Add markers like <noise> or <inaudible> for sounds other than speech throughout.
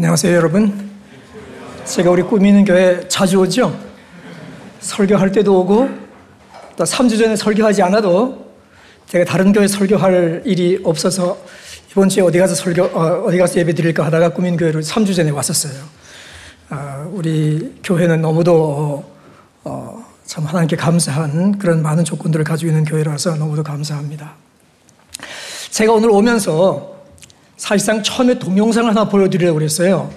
안녕하세요, 여러분. 제가 우리 꾸미는 교회 자주 오죠? 설교할 때도 오고, 또 3주 전에 설교하지 않아도 제가 다른 교회 설교할 일이 없어서 이번 주에 어디 가서 설교, 어, 디 가서 예배 드릴까 하다가 꾸민 교회를 3주 전에 왔었어요. 아, 우리 교회는 너무도 어, 참 하나님께 감사한 그런 많은 조건들을 가지고 있는 교회라서 너무도 감사합니다. 제가 오늘 오면서 사실상 처음에 동영상을 하나 보여드리려고 그랬어요.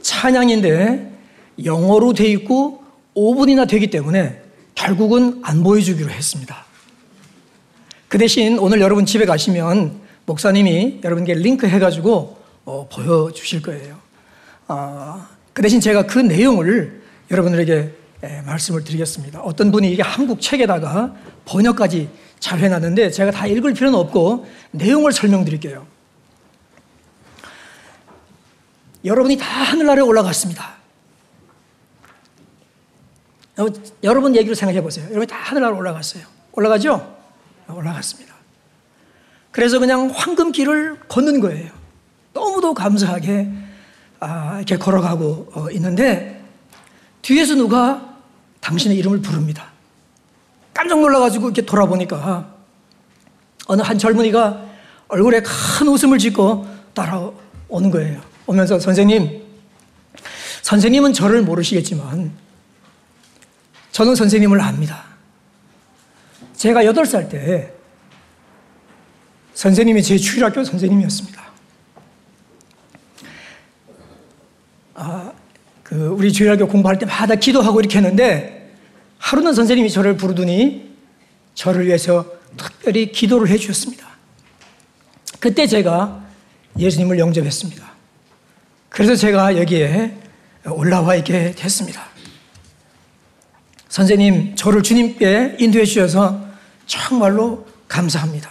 찬양인데 영어로 돼 있고 5분이나 되기 때문에 결국은 안 보여주기로 했습니다. 그 대신 오늘 여러분 집에 가시면 목사님이 여러분께 링크 해가지고 어, 보여주실 거예요. 아, 그 대신 제가 그 내용을 여러분들에게 예, 말씀을 드리겠습니다. 어떤 분이 이게 한국 책에다가 번역까지 잘 해놨는데 제가 다 읽을 필요는 없고 내용을 설명드릴게요. 여러분이 다 하늘나라에 올라갔습니다. 여러분 얘기를 생각해 보세요. 여러분이 다 하늘나라에 올라갔어요. 올라가죠? 올라갔습니다. 그래서 그냥 황금길을 걷는 거예요. 너무도 감사하게 아, 이렇게 걸어가고 어, 있는데 뒤에서 누가 당신의 이름을 부릅니다. 깜짝 놀라가지고 이렇게 돌아보니까 어느 한 젊은이가 얼굴에 큰 웃음을 짓고 따라오는 거예요. 오면서 선생님, 선생님은 저를 모르시겠지만 저는 선생님을 압니다. 제가 8살 때 선생님이 제 주일학교 선생님이었습니다. 아, 그 우리 주일학교 공부할 때마다 기도하고 이렇게 했는데 하루는 선생님이 저를 부르더니 저를 위해서 특별히 기도를 해 주셨습니다. 그때 제가 예수님을 영접했습니다. 그래서 제가 여기에 올라와 있게 됐습니다. 선생님, 저를 주님께 인도해 주셔서 정말로 감사합니다.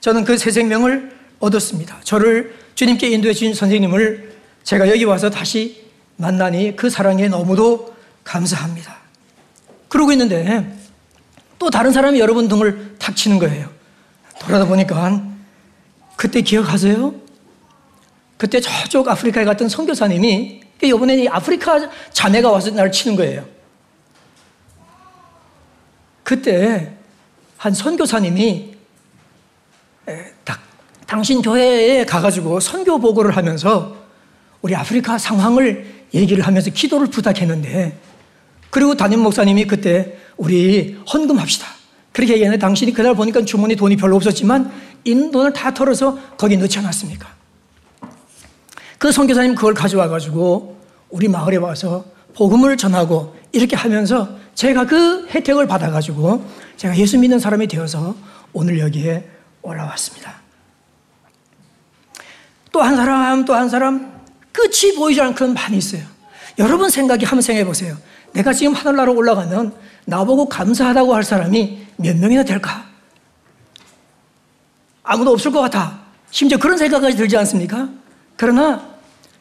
저는 그 새 생명을 얻었습니다. 저를 주님께 인도해 주신 선생님을 제가 여기 와서 다시 만나니 그 사랑에 너무도 감사합니다. 그러고 있는데 또 다른 사람이 여러분 등을 탁 치는 거예요. 돌아다 보니까 그때 기억하세요? 그때 저쪽 아프리카에 갔던 선교사님이 이번에 아프리카 자매가 와서 나를 치는 거예요. 그때 한 선교사님이 당신 교회에 가가지고 선교 보고를 하면서 우리 아프리카 상황을 얘기를 하면서 기도를 부탁했는데 그리고 담임 목사님이 그때 우리 헌금합시다. 그렇게 얘기했는데 당신이 그날 보니까 주머니 돈이 별로 없었지만 있는 돈을 다 털어서 거기 넣지 않았습니까? 그 선교사님 그걸 가져와 가지고 우리 마을에 와서 복음을 전하고 이렇게 하면서 제가 그 혜택을 받아 가지고 제가 예수 믿는 사람이 되어서 오늘 여기에 올라왔습니다. 또 한 사람 또 한 사람 끝이 보이지 않는 그런 많이 있어요. 여러분 생각이 한번 생각해 보세요. 내가 지금 하늘나라 올라가면 나보고 감사하다고 할 사람이 몇 명이나 될까? 아무도 없을 것 같아. 심지어 그런 생각까지 들지 않습니까? 그러나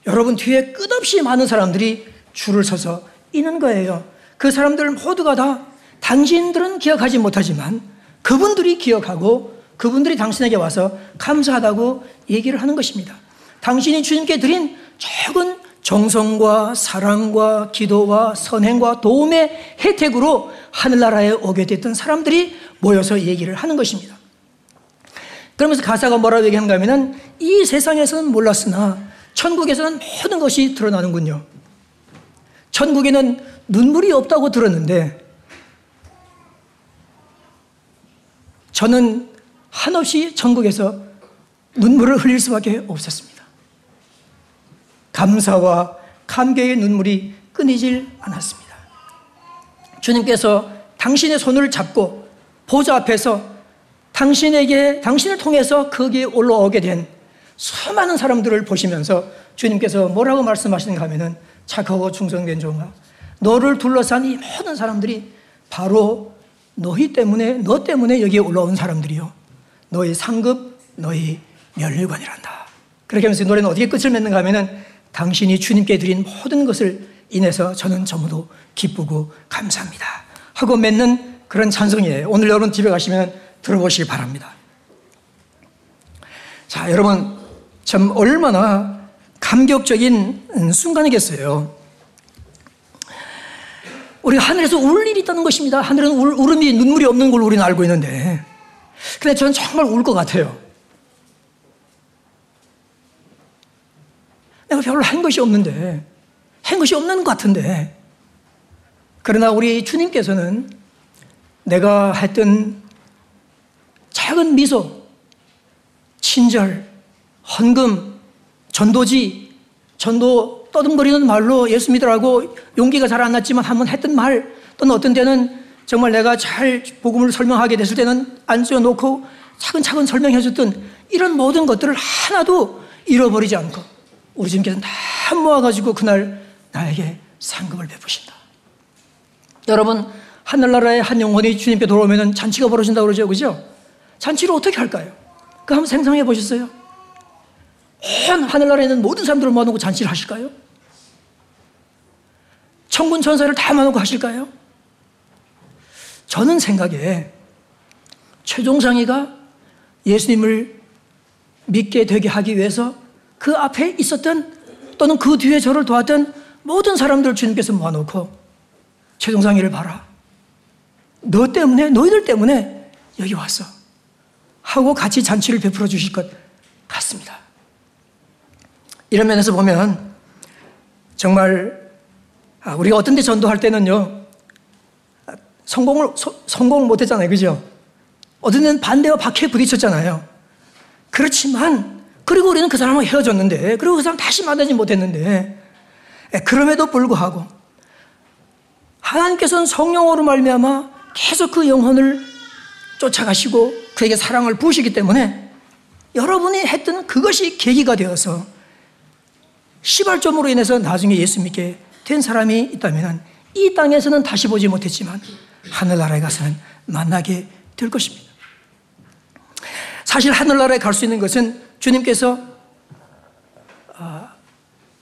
여러분 뒤에 끝없이 많은 사람들이 줄을 서서 있는 거예요. 그 사람들 모두가 다 당신들은 기억하지 못하지만 그분들이 기억하고 그분들이 당신에게 와서 감사하다고 얘기를 하는 것입니다. 당신이 주님께 드린 적은 정성과 사랑과 기도와 선행과 도움의 혜택으로 하늘나라에 오게 됐던 사람들이 모여서 얘기를 하는 것입니다. 그러면서 가사가 뭐라고 얘기하는가 하면은 이 세상에서는 몰랐으나 천국에서는 모든 것이 드러나는군요. 천국에는 눈물이 없다고 들었는데 저는 한없이 천국에서 눈물을 흘릴 수밖에 없었습니다. 감사와 감개의 눈물이 끊이질 않았습니다. 주님께서 당신의 손을 잡고 보좌 앞에서 당신에게 당신을 통해서 거기에 올라오게 된 수많은 사람들을 보시면서 주님께서 뭐라고 말씀하시는가 하면은 착하고 충성된 종아 너를 둘러싼 이 모든 사람들이 바로 너희 때문에 너 때문에 여기에 올라온 사람들이요. 너희 상급 너희 멸류관이란다. 그렇게 하면서 노래는 어떻게 끝을 맺는가 하면은 당신이 주님께 드린 모든 것을 인해서 저는 전부도 기쁘고 감사합니다. 하고 맺는 그런 찬송이에요. 오늘 여러분 집에 가시면 들어보시기 바랍니다. 자 여러분 참 얼마나 감격적인 순간이겠어요. 우리가 하늘에서 울 일이 있다는 것입니다. 하늘은 울, 울음이 눈물이 없는 걸 우리는 알고 있는데. 근데 저는 정말 울 것 같아요. 내가 별로 한 것이 없는데, 한 것이 없는 것 같은데, 그러나 우리 주님께서는 내가 했던 작은 미소, 친절, 헌금, 전도지, 전도 떠듬거리는 말로 예수 믿으라고 용기가 잘 안 났지만 한번 했던 말 또는 어떤 때는 정말 내가 잘 복음을 설명하게 됐을 때는 앉혀놓고 차근차근 설명해 줬던 이런 모든 것들을 하나도 잃어버리지 않고 우리 주님께서 다 모아가지고 그날 나에게 상급을 베푸신다. 여러분 하늘나라의 한 영혼이 주님께 돌아오면 잔치가 벌어진다고 그러죠. 그죠? 잔치를 어떻게 할까요? 그 한번 생각해 보셨어요? 온 하늘나라에 있는 모든 사람들을 모아놓고 잔치를 하실까요? 천군 천사를 다 모아놓고 하실까요? 저는 생각에 최종상이가 예수님을 믿게 되게 하기 위해서 그 앞에 있었던 또는 그 뒤에 저를 도왔던 모든 사람들을 주님께서 모아놓고 최종상이를 봐라. 너 때문에, 너희들 때문에 여기 왔어. 하고 같이 잔치를 베풀어 주실 것 같습니다. 이런 면에서 보면 정말 아, 우리가 어떤 데 전도할 때는요 성공을 소, 성공을 못 했잖아요, 그죠? 어떤 데는 반대와 박해에 부딪혔잖아요. 그렇지만 그리고 우리는 그 사람과 헤어졌는데 그리고 그 사람 다시 만나지 못했는데 예, 그럼에도 불구하고 하나님께서는 성령으로 말미암아 계속 그 영혼을 쫓아가시고 그에게 사랑을 부으시기 때문에 여러분이 했던 그것이 계기가 되어서 시발점으로 인해서 나중에 예수 믿게 된 사람이 있다면 이 땅에서는 다시 보지 못했지만 하늘나라에 가서는 만나게 될 것입니다. 사실 하늘나라에 갈 수 있는 것은 주님께서 아,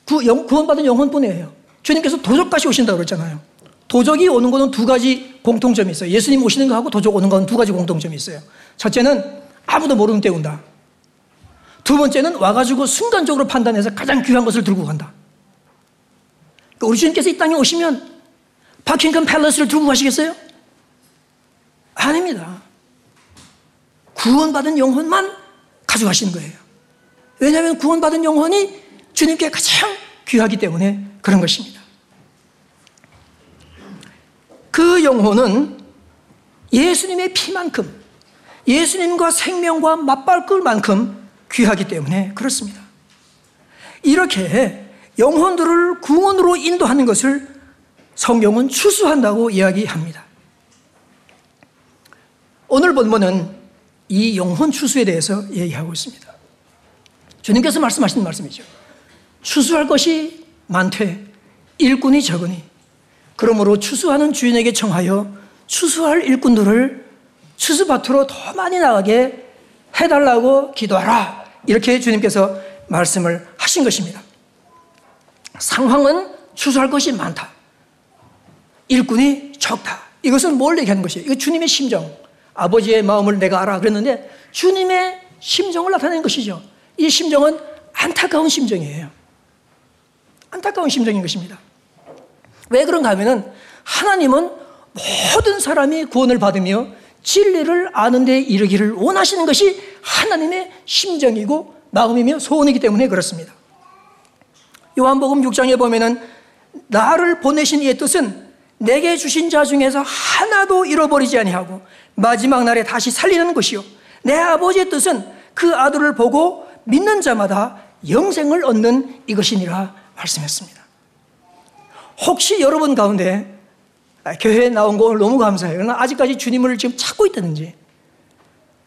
구원받은 영혼뿐이에요. 주님께서 도적까지 오신다고 그랬잖아요. 도적이 오는 것은 두 가지 공통점이 있어요. 예수님 오시는 거하고 도적 오는 것은 두 가지 공통점이 있어요. 첫째는 아무도 모르는 때 온다. 두 번째는 와가지고 순간적으로 판단해서 가장 귀한 것을 들고 간다. 그러니까 우리 주님께서 이 땅에 오시면 바킹엄 팰러스를 들고 가시겠어요? 아닙니다. 구원받은 영혼만 가져가시는 거예요. 왜냐하면 구원받은 영혼이 주님께 가장 귀하기 때문에 그런 것입니다. 그 영혼은 예수님의 피만큼, 예수님과 생명과 맞바꿀 만큼 귀하기 때문에 그렇습니다. 이렇게 영혼들을 구원으로 인도하는 것을 성경은 추수한다고 이야기합니다. 오늘 본문은 이 영혼 추수에 대해서 얘기하고 있습니다. 주님께서 말씀하신 말씀이죠. 추수할 것이 많되 일꾼이 적으니 그러므로 추수하는 주인에게 청하여 추수할 일꾼들을 추수밭으로 더 많이 나가게 해달라고 기도하라. 이렇게 주님께서 말씀을 하신 것입니다. 상황은 추수할 것이 많다. 일꾼이 적다. 이것은 뭘 얘기하는 것이에요? 이거 주님의 심정. 아버지의 마음을 내가 알아. 그랬는데 주님의 심정을 나타내는 것이죠. 이 심정은 안타까운 심정이에요. 안타까운 심정인 것입니다. 왜 그런가 하면은 하나님은 모든 사람이 구원을 받으며 진리를 아는 데 이르기를 원하시는 것이 하나님의 심정이고 마음이며 소원이기 때문에 그렇습니다. 요한복음 6장에 보면은 나를 보내신 이의 뜻은 내게 주신 자 중에서 하나도 잃어버리지 아니하고 마지막 날에 다시 살리는 것이요 내 아버지의 뜻은 그 아들을 보고 믿는 자마다 영생을 얻는 이것이니라 말씀했습니다. 혹시 여러분 가운데 아, 교회에 나온 거 너무 감사해요. 그러나 아직까지 주님을 지금 찾고 있다든지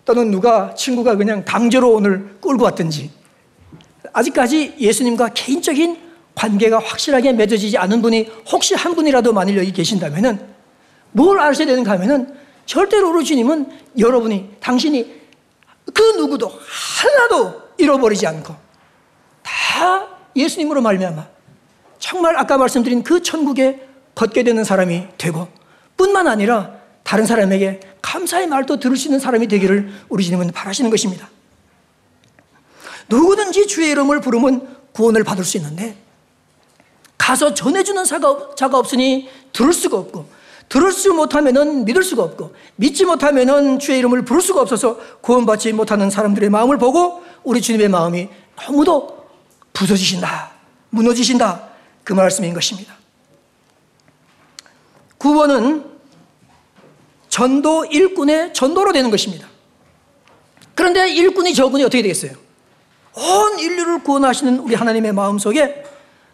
또는 누가 친구가 그냥 강제로 오늘 끌고 왔든지 아직까지 예수님과 개인적인 관계가 확실하게 맺어지지 않은 분이 혹시 한 분이라도 만일 여기 계신다면은 뭘 아셔야 되는가 하면은 절대로 우리 주님은 여러분이 당신이 그 누구도 하나도 잃어버리지 않고 다 예수님으로 말미암아 정말 아까 말씀드린 그 천국에 걷게 되는 사람이 되고 뿐만 아니라 다른 사람에게 감사의 말도 들을 수 있는 사람이 되기를 우리 주님은 바라시는 것입니다. 누구든지 주의 이름을 부르면 구원을 받을 수 있는데 가서 전해주는 자가 없으니 들을 수가 없고 들을 수 못하면은 믿을 수가 없고 믿지 못하면은 주의 이름을 부를 수가 없어서 구원받지 못하는 사람들의 마음을 보고 우리 주님의 마음이 너무도 부서지신다 무너지신다 그 말씀인 것입니다 구원은 전도 일꾼의 전도로 되는 것입니다 그런데 일꾼이 저군이 어떻게 되겠어요? 온 인류를 구원하시는 우리 하나님의 마음 속에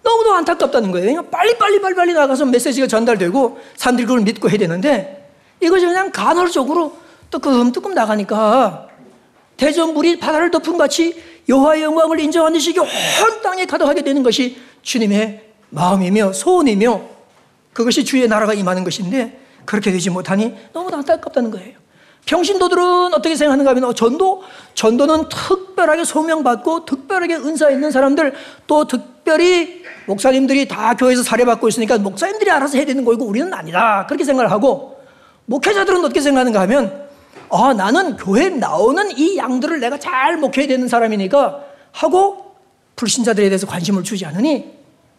너무도 안타깝다는 거예요. 빨리 빨리 빨리 빨리 나가서 메시지가 전달되고 사람들이 그걸 믿고 해야 되는데 이것이 그냥 간헐적으로 뜨끔뜨끔 나가니까 대전물이 바다를 덮은 같이 여호와의 영광을 인정하는 식이 온 땅에 가득하게 되는 것이 주님의 마음이며 소원이며 그것이 주의 나라가 임하는 것인데 그렇게 되지 못하니 너무 안타깝다는 거예요. 평신도들은 어떻게 생각하는가 하면 어, 전도, 전도는 특별하게 소명받고 특별하게 은사 있는 사람들 또 특별히 목사님들이 다 교회에서 사례받고 있으니까 목사님들이 알아서 해야 되는 거고 우리는 아니다. 그렇게 생각을 하고 목회자들은 어떻게 생각하는가 하면 아, 나는 교회에 나오는 이 양들을 내가 잘 목회해야 되는 사람이니까 하고 불신자들에 대해서 관심을 주지 않으니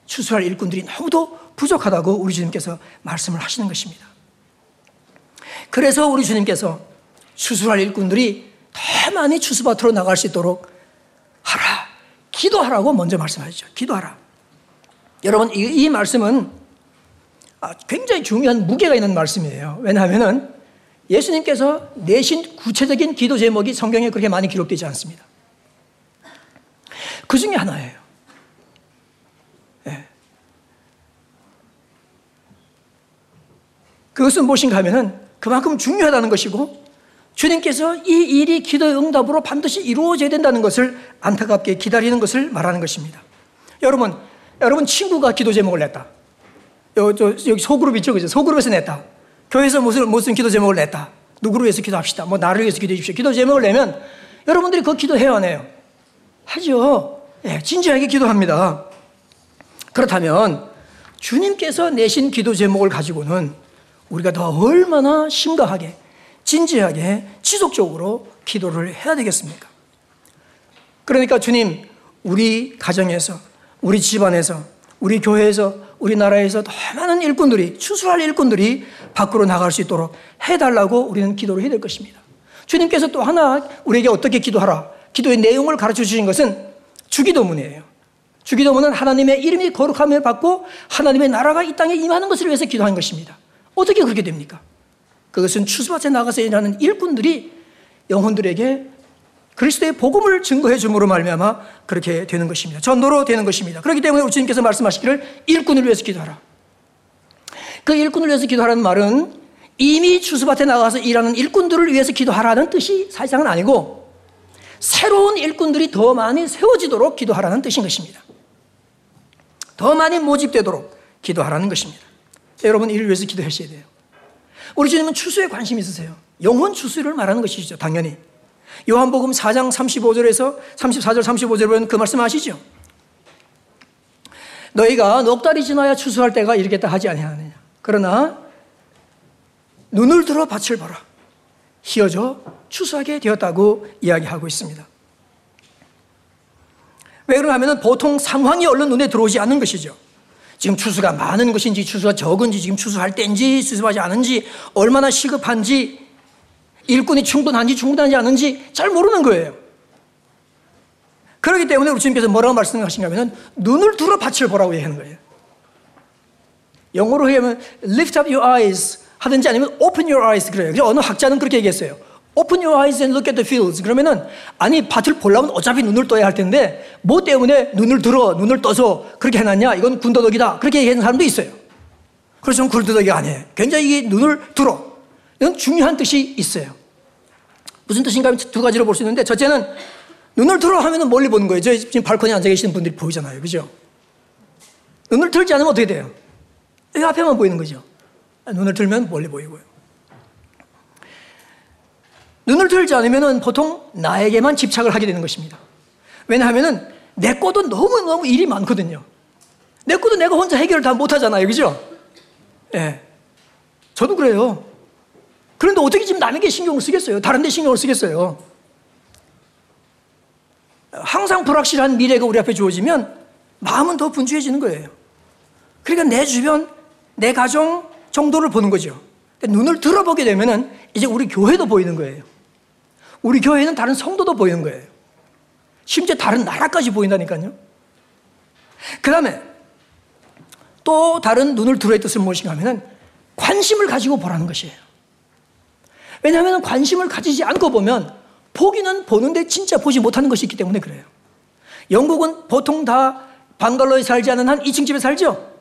추수할 일꾼들이 너무도 부족하다고 우리 주님께서 말씀을 하시는 것입니다. 그래서 우리 주님께서 추수할 일꾼들이 더 많이 추수밭으로 나갈 수 있도록 하라. 기도하라고 먼저 말씀하시죠. 기도하라. 여러분, 이, 이 말씀은 아, 굉장히 중요한 무게가 있는 말씀이에요. 왜냐하면 예수님께서 내신 구체적인 기도 제목이 성경에 그렇게 많이 기록되지 않습니다. 그 중에 하나예요. 네. 그것은 무엇인가 하면은 그만큼 중요하다는 것이고 주님께서 이 일이 기도의 응답으로 반드시 이루어져야 된다는 것을 안타깝게 기다리는 것을 말하는 것입니다. 여러분, 여러분 친구가 기도 제목을 냈다. 여기 소그룹 있죠, 그죠? 소그룹에서 냈다. 교회에서 무슨 무슨 기도 제목을 냈다. 누구를 위해서 기도합시다. 뭐 나를 위해서 기도해 주십시오. 기도 제목을 내면 여러분들이 그 기도해야 하네요. 하죠. 네, 진지하게 기도합니다. 그렇다면 주님께서 내신 기도 제목을 가지고는 우리가 더 얼마나 심각하게 진지하게 지속적으로 기도를 해야 되겠습니까? 그러니까 주님, 우리 가정에서, 우리 집안에서, 우리 교회에서, 우리나라에서 더 많은 일꾼들이, 추수할 일꾼들이 밖으로 나갈 수 있도록 해달라고 우리는 기도를 해야 될 것입니다. 주님께서 또 하나 우리에게 어떻게 기도하라, 기도의 내용을 가르쳐 주신 것은 주기도문이에요. 주기도문은 하나님의 이름이 거룩함을 받고 하나님의 나라가 이 땅에 임하는 것을 위해서 기도한 것입니다. 어떻게 그렇게 됩니까? 그것은 추수밭에 나가서 일하는 일꾼들이 영혼들에게 그리스도의 복음을 증거해 줌으로 말미암아 그렇게 되는 것입니다. 전도로 되는 것입니다. 그렇기 때문에 우리 주님께서 말씀하시기를 일꾼을 위해서 기도하라. 그 일꾼을 위해서 기도하라는 말은 이미 추수밭에 나가서 일하는 일꾼들을 위해서 기도하라는 뜻이 사실상은 아니고 새로운 일꾼들이 더 많이 세워지도록 기도하라는 뜻인 것입니다. 더 많이 모집되도록 기도하라는 것입니다. 여러분 이를 위해서 기도하셔야 돼요. 우리 주님은 추수에 관심 있으세요. 영혼 추수를 말하는 것이죠, 당연히. 요한복음 4장 35절에서 34절 35절 보면 그 말씀 아시죠? 너희가 넉 달이 지나야 추수할 때가 이르겠다 하지 아니하느냐. 그러나 눈을 들어 밭을 보라. 희어져 추수하게 되었다고 이야기하고 있습니다. 왜 그러냐 하면 보통 상황이 얼른 눈에 들어오지 않는 것이죠. 지금 추수가 많은 것인지 추수가 적은지 지금 추수할 때인지 추수하지 않은지 얼마나 시급한지 일꾼이 충분한지 충분하지 않은지 잘 모르는 거예요. 그렇기 때문에 우리 주님께서 뭐라고 말씀하신가 하면 눈을 들어 밭을 보라고 얘기하는 거예요. 영어로 하면 lift up your eyes 하든지 아니면 open your eyes 그래요. 어느 학자는 그렇게 얘기했어요. Open your eyes and look at the fields. 그러면은 아니 밭을 보려면 어차피 눈을 떠야 할 텐데 뭐 때문에 눈을 들어 눈을 떠서 그렇게 해놨냐? 이건 군더더기다. 그렇게 얘기하는 사람도 있어요. 그래서 좀 군더더기가 아니에요. 굉장히 눈을 들어. 이건 중요한 뜻이 있어요. 무슨 뜻인가 하면 두 가지로 볼 수 있는데 첫째는 눈을 들어 하면은 멀리 보는 거예요. 저 지금 발코니에 앉아 계시는 분들이 보이잖아요. 그죠? 눈을 들지 않으면 어떻게 돼요? 이 앞에만 보이는 거죠. 눈을 들면 멀리 보이고요. 눈을 들지 않으면 보통 나에게만 집착을 하게 되는 것입니다. 왜냐하면 내 것도 너무너무 일이 많거든요. 내 것도 내가 혼자 해결을 다 못하잖아요. 그죠? 예. 네. 저도 그래요. 그런데 어떻게 지금 남에게 신경을 쓰겠어요? 다른 데 신경을 쓰겠어요? 항상 불확실한 미래가 우리 앞에 주어지면 마음은 더 분주해지는 거예요. 그러니까 내 주변, 내 가정 정도를 보는 거죠. 눈을 들어보게 되면은 이제 우리 교회도 보이는 거예요. 우리 교회는 다른 성도도 보이는 거예요. 심지어 다른 나라까지 보인다니까요. 그 다음에 또 다른 눈을 들어야 뜻은 무엇인가 하면은 관심을 가지고 보라는 것이에요. 왜냐하면 관심을 가지지 않고 보면 보기는 보는데 진짜 보지 못하는 것이 있기 때문에 그래요. 영국은 보통 다 방갈로에 살지 않은 한 2층 집에 살죠?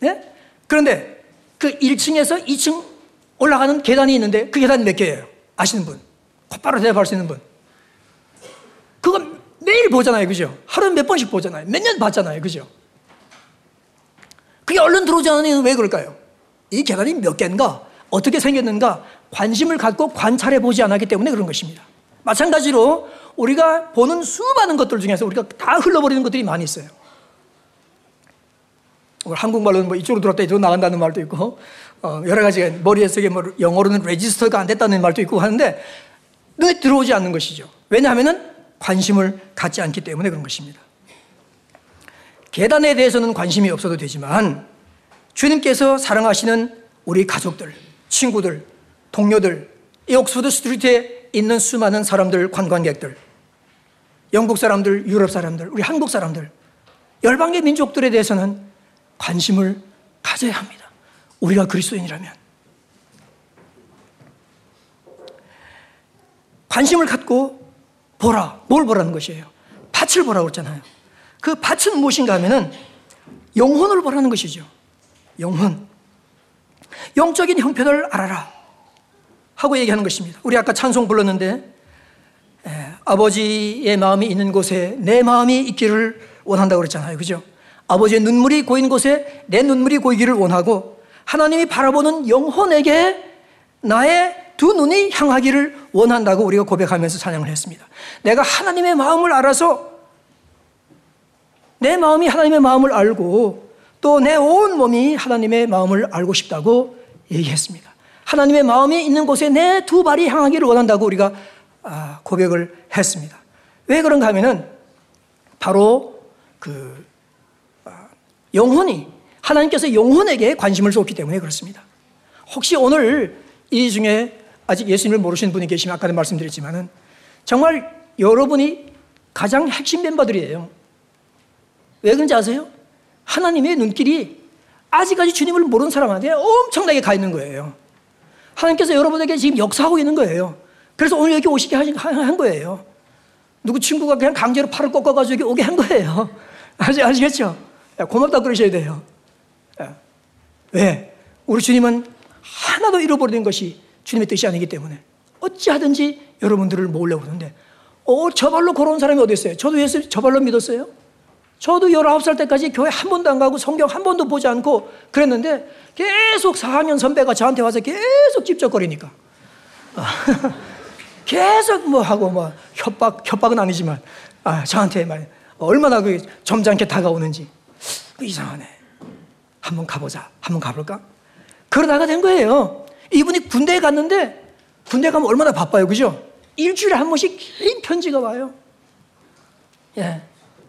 네? 그런데 그 1층에서 2층 올라가는 계단이 있는데 그 계단이 몇 개예요? 아시는 분? 곧바로 대답할 수 있는 분. 그거 매일 보잖아요. 그죠? 하루에 몇 번씩 보잖아요. 몇 년 봤잖아요. 그죠? 그게 얼른 들어오지 이유는 왜 그럴까요? 이 계단이 몇 개인가? 어떻게 생겼는가? 관심을 갖고 관찰해 보지 않았기 때문에 그런 것입니다. 마찬가지로 우리가 보는 수많은 것들 중에서 우리가 다 흘러버리는 것들이 많이 있어요. 한국말로는 뭐 이쪽으로 들어왔다 이쪽으로 나간다는 말도 있고, 어, 여러 가지 머리에 쓰게 뭐 영어로는 레지스터가 안 됐다는 말도 있고 하는데, 눈에 들어오지 않는 것이죠. 왜냐하면 관심을 갖지 않기 때문에 그런 것입니다. 계단에 대해서는 관심이 없어도 되지만, 주님께서 사랑하시는 우리 가족들, 친구들, 동료들, 이 옥스퍼드 스트리트에 있는 수많은 사람들, 관광객들, 영국 사람들, 유럽 사람들, 우리 한국 사람들, 열방계 민족들에 대해서는 관심을 가져야 합니다. 우리가 그리스도인이라면. 관심을 갖고 보라. 뭘 보라는 것이에요? 밭을 보라고 했잖아요. 그 밭은 무엇인가 하면은 영혼을 보라는 것이죠. 영혼. 영적인 형편을 알아라. 하고 얘기하는 것입니다. 우리 아까 찬송 불렀는데, 에, 아버지의 마음이 있는 곳에 내 마음이 있기를 원한다고 그랬잖아요. 그죠? 아버지의 눈물이 고인 곳에 내 눈물이 고이기를 원하고 하나님이 바라보는 영혼에게 나의 두 눈이 향하기를 원한다고 우리가 고백하면서 찬양을 했습니다. 내가 하나님의 마음을 알아서 내 마음이 하나님의 마음을 알고 또 내 온 몸이 하나님의 마음을 알고 싶다고 얘기했습니다. 하나님의 마음이 있는 곳에 내 두 발이 향하기를 원한다고 우리가 아, 고백을 했습니다. 왜 그런가 하면은 바로 그 영혼이 하나님께서 영혼에게 관심을 줬기 때문에 그렇습니다. 혹시 오늘 이 중에 아직 예수님을 모르시는 분이 계시면 아까도 말씀드렸지만은 정말 여러분이 가장 핵심 멤버들이에요. 왜 그런지 아세요? 하나님의 눈길이 아직까지 주님을 모르는 사람한테 엄청나게 가 있는 거예요. 하나님께서 여러분에게 지금 역사하고 있는 거예요. 그래서 오늘 여기 오시게 한 거예요. 누구 친구가 그냥 강제로 팔을 꺾어가지고 여기 오게 한 거예요. <laughs> 아시겠죠? 고맙다 그러셔야 돼요. 왜? 우리 주님은 하나도 잃어버리는 것이 주님의 뜻이 아니기 때문에 어찌하든지 여러분들을 모으려고 하는데 어, 저 발로 걸어온 사람이 어디 있어요? 저도 예수 저 발로 믿었어요. 저도 19살 때까지 교회 한 번도 안 가고 성경 한 번도 보지 않고 그랬는데 계속 4학년 선배가 저한테 와서 계속 찝쩍거리니까. <laughs> 계속 뭐 하고 뭐 협박, 협박은 아니지만 아, 저한테 말 얼마나 그 점잖게 다가오는지. 이상하네. 한번 가보자. 한번 가볼까? 그러다가 된 거예요. 이분이 군대에 갔는데 군대 가면 얼마나 바빠요. 그죠? 일주일에 한 번씩 긴 편지가 와요. 예.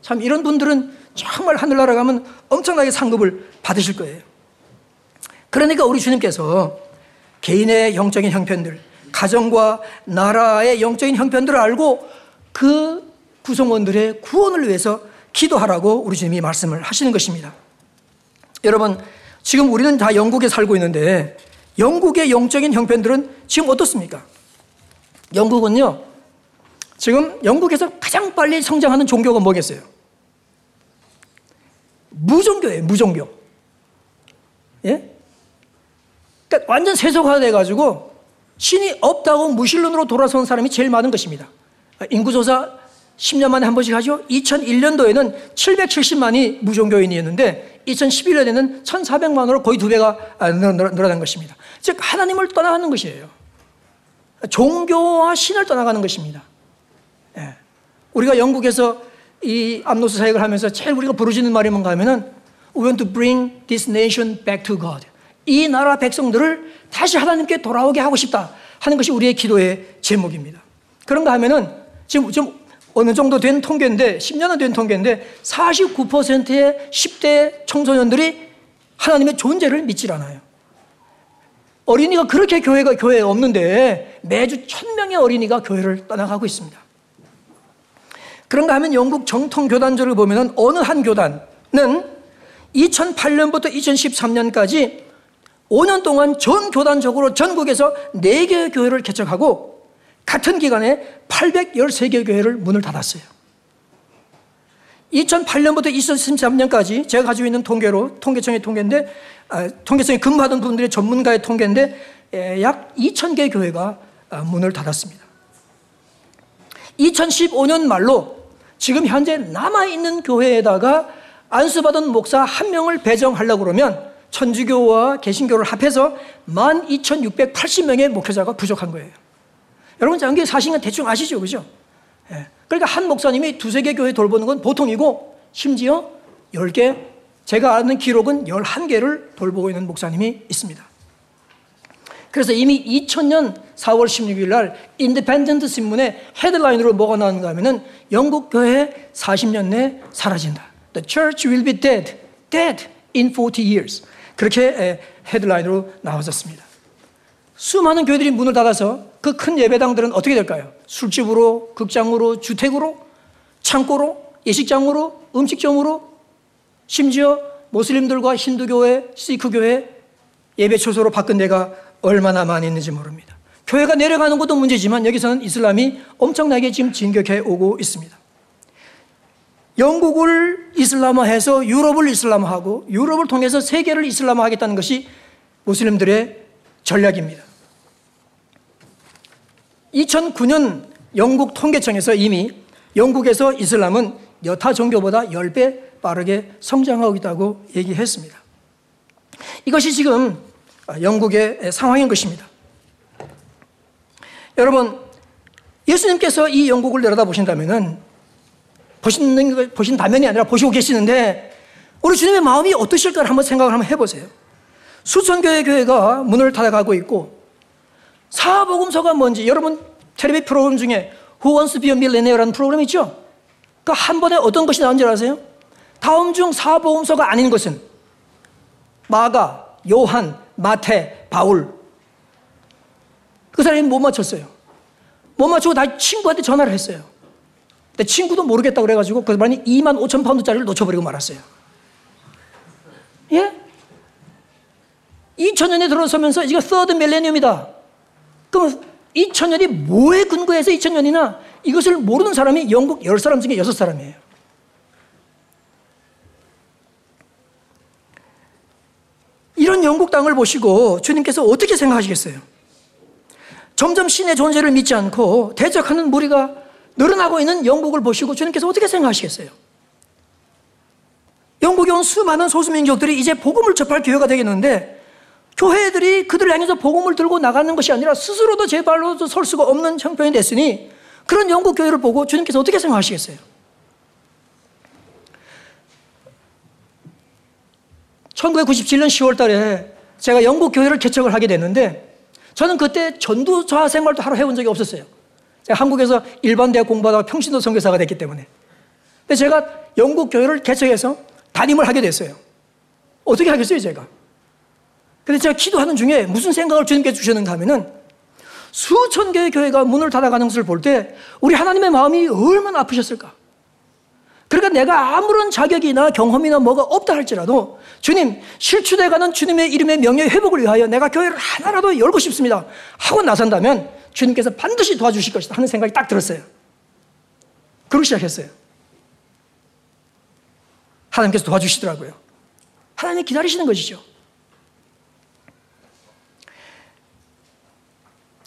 참 이런 분들은 정말 하늘나라 가면 엄청나게 상급을 받으실 거예요. 그러니까 우리 주님께서 개인의 영적인 형편들, 가정과 나라의 영적인 형편들을 알고 그 구성원들의 구원을 위해서 기도하라고 우리 주님이 말씀을 하시는 것입니다. 여러분, 지금 우리는 다 영국에 살고 있는데 영국의 영적인 형편들은 지금 어떻습니까? 영국은요, 지금 영국에서 가장 빨리 성장하는 종교가 뭐겠어요? 무종교예요, 무종교. 예? 그러니까 완전 세속화돼가지고 신이 없다고 무신론으로 돌아선 사람이 제일 많은 것입니다. 인구조사 10년 만에 한 번씩 하죠. 2001년도에는 770만이 무종교인이었는데 2011년에는 1,400만으로 거의 두 배가 늘어난 것입니다. 즉 하나님을 떠나가는 것이에요. 종교와 신을 떠나가는 것입니다. 예. 우리가 영국에서 이 암노스 사역을 하면서 제일 우리가 부르짖는 말이 뭔가 하면은 We want to bring this nation back to God. 이 나라 백성들을 다시 하나님께 돌아오게 하고 싶다 하는 것이 우리의 기도의 제목입니다. 그런가 하면은 지금 좀 어느 정도 된 통계인데 10년은 된 통계인데 49%의 10대 청소년들이 하나님의 존재를 믿질 않아요. 어린이가 그렇게 교회가 교회에 없는데 매주 천명의 어린이가 교회를 떠나가고 있습니다. 그런가 하면 영국 정통 교단조를 보면 어느 한 교단은 2008년부터 2013년까지 5년 동안 전 교단적으로 전국에서 4개의 교회를 개척하고 같은 기간에 813개 교회를 문을 닫았어요. 2008년부터 2013년까지 제가 가지고 있는 통계로 통계청의 통계인데 아, 통계청에 근무하던 분들의 전문가의 통계인데 에, 약 2,000개 교회가 아, 문을 닫았습니다. 2015년 말로 지금 현재 남아 있는 교회에다가 안수받은 목사 한 명을 배정하려고 그러면 천주교와 개신교를 합해서 12,680명의 목회자가 부족한 거예요. 여러분, 장기 사신은 대충 아시죠? 그죠? 예. 그러니까 한 목사님이 두세 개 교회 돌보는 건 보통이고, 심지어 10개, 제가 아는 기록은 11개를 돌보고 있는 목사님이 있습니다. 그래서 이미 2000년 4월 16일 날 인디펜던트 신문에 헤드라인으로 뭐가 나왔는가 하면은 영국 교회 40년 내 사라진다. The church will be dead, dead in 40 years. 그렇게 헤드라인으로 나왔었습니다. 수많은 교회들이 문을 닫아서 그 큰 예배당들은 어떻게 될까요? 술집으로, 극장으로, 주택으로, 창고로, 예식장으로, 음식점으로, 심지어 모슬림들과 힌두교회, 시크교회 예배 초소로 바꾼 데가 얼마나 많이 있는지 모릅니다. 교회가 내려가는 것도 문제지만 여기서는 이슬람이 엄청나게 지금 진격해 오고 있습니다. 영국을 이슬람화해서 유럽을 이슬람화하고 유럽을 통해서 세계를 이슬람화하겠다는 것이 무슬림들의 전략입니다. 2009년 영국 통계청에서 이미 영국에서 이슬람은 여타 종교보다 10배 빠르게 성장하고 있다고 얘기했습니다. 이것이 지금 영국의 상황인 것입니다. 여러분, 예수님께서 이 영국을 내려다 보신다면은 보시는 보신다면이 아니라 보시고 계시는데 우리 주님의 마음이 어떠실까를 한번 생각을 한번 해보세요. 수천 교회 교회가 문을 닫아가고 있고 사복음서가 뭔지 여러분 텔레비 프로그램 중에 Who Wants to Be a Millionaire라는 프로그램 있죠? 그 한 번에 어떤 것이 나온지 아세요? 다음 중 사복음서가 아닌 것은 마가, 요한, 마태, 바울 그 사람이 못 맞췄어요. 못 맞추고 다 친구한테 전화를 했어요. 근데 친구도 모르겠다고 그래가지고 그 사람이 2만 5천 파운드짜리를 놓쳐버리고 말았어요. 예? 2000년에 들어서면서 이거 서드 밀레니엄이다. 그럼 2000년이 뭐에 근거해서 2000년이나 이것을 모르는 사람이 영국 10사람 중에 6사람이에요. 이런 영국 땅을 보시고 주님께서 어떻게 생각하시겠어요? 점점 신의 존재를 믿지 않고 대적하는 무리가 늘어나고 있는 영국을 보시고 주님께서 어떻게 생각하시겠어요? 영국에 온 수많은 소수민족들이 이제 복음을 접할 기회가 되겠는데 교회들이 그들을 향해서 복음을 들고 나가는 것이 아니라 스스로도 제 발로도 설 수가 없는 형편이 됐으니 그런 영국 교회를 보고 주님께서 어떻게 생각하시겠어요? 1997년 10월 달에 제가 영국 교회를 개척을 하게 됐는데 저는 그때 전도자 생활도 하러 해본 적이 없었어요. 제가 한국에서 일반 대학 공부하다가 평신도 선교사가 됐기 때문에. 근데 제가 영국 교회를 개척해서 담임을 하게 됐어요. 어떻게 하겠어요, 제가? 근데 제가 기도하는 중에 무슨 생각을 주님께 주셨는가 하면은 수천 개의 교회가 문을 닫아가는 것을 볼 때 우리 하나님의 마음이 얼마나 아프셨을까? 그러니까 내가 아무런 자격이나 경험이나 뭐가 없다 할지라도 주님 실추돼가는 주님의 이름의 명예 회복을 위하여 내가 교회를 하나라도 열고 싶습니다 하고 나선다면 주님께서 반드시 도와주실 것이다 하는 생각이 딱 들었어요. 그러고 시작했어요. 하나님께서 도와주시더라고요. 하나님 기다리시는 것이죠.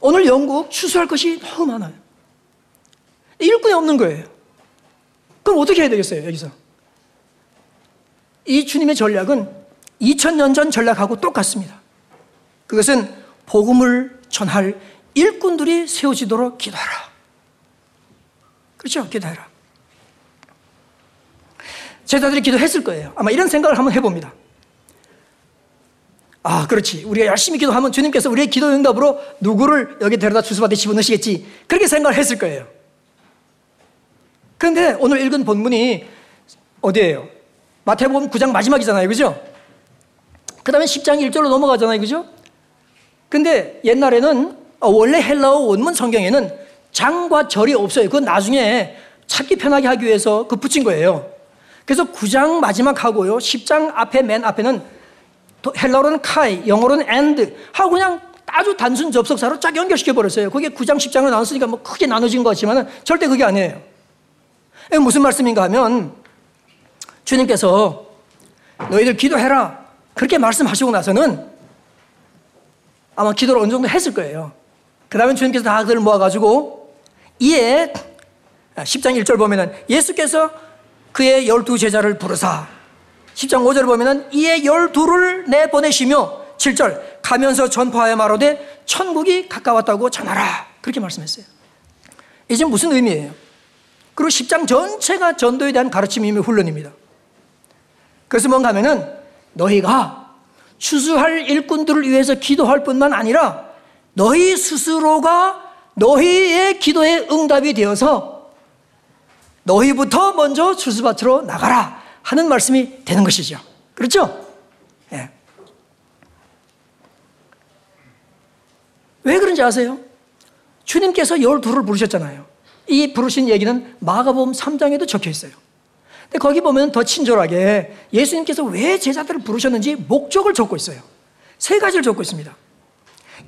오늘 영국 추수할 것이 너무 많아요. 일꾼이 없는 거예요. 그럼 어떻게 해야 되겠어요, 여기서? 이 주님의 전략은 2000년 전 전략하고 똑같습니다. 그것은 복음을 전할 일꾼들이 세워지도록 기도하라. 그렇죠? 기도해라. 제자들이 기도했을 거예요. 아마 이런 생각을 한번 해봅니다. 아, 그렇지. 우리가 열심히 기도하면 주님께서 우리의 기도 응답으로 누구를 여기 데려다 주수밭에 집어넣으시겠지. 그렇게 생각을 했을 거예요. 그런데 오늘 읽은 본문이 어디예요? 마태복음 9장 마지막이잖아요. 그죠? 그 다음에 10장 1절로 넘어가잖아요. 그죠? 근데 옛날에는 어, 원래 헬라어 원문 성경에는 장과 절이 없어요. 그건 나중에 찾기 편하게 하기 위해서 그 붙인 거예요. 그래서 9장 마지막하고요. 10장 앞에 맨 앞에는 헬라어로는 카이, 영어로는 and 하고 그냥 아주 단순 접속사로 쫙 연결시켜 버렸어요. 그게 9장, 10장으로 나눴으니까 뭐 크게 나눠진 것 같지만 절대 그게 아니에요. 무슨 말씀인가 하면 주님께서 너희들 기도해라. 그렇게 말씀하시고 나서는 아마 기도를 어느 정도 했을 거예요. 그 다음에 주님께서 다들 모아가지고 이에 10장 1절 보면은 예수께서 그의 열두 제자를 부르사 10장 5절 보면은 이에 열두를 내보내시며 7절 가면서 전파하여 말하되 천국이 가까웠다고 전하라 그렇게 말씀했어요. 이제 무슨 의미예요? 그리고 10장 전체가 전도에 대한 가르침이며 훈련입니다. 그래서 뭔가 하면은 너희가 추수할 일꾼들을 위해서 기도할 뿐만 아니라 너희 스스로가 너희의 기도의 응답이 되어서 너희부터 먼저 추수밭으로 나가라 하는 말씀이 되는 것이죠. 그렇죠? 예. 왜 그런지 아세요? 주님께서 열두를 부르셨잖아요. 이 부르신 얘기는 마가복음 3장에도 적혀 있어요. 근데 거기 보면 더 친절하게 예수님께서 왜 제자들을 부르셨는지 목적을 적고 있어요. 세 가지를 적고 있습니다.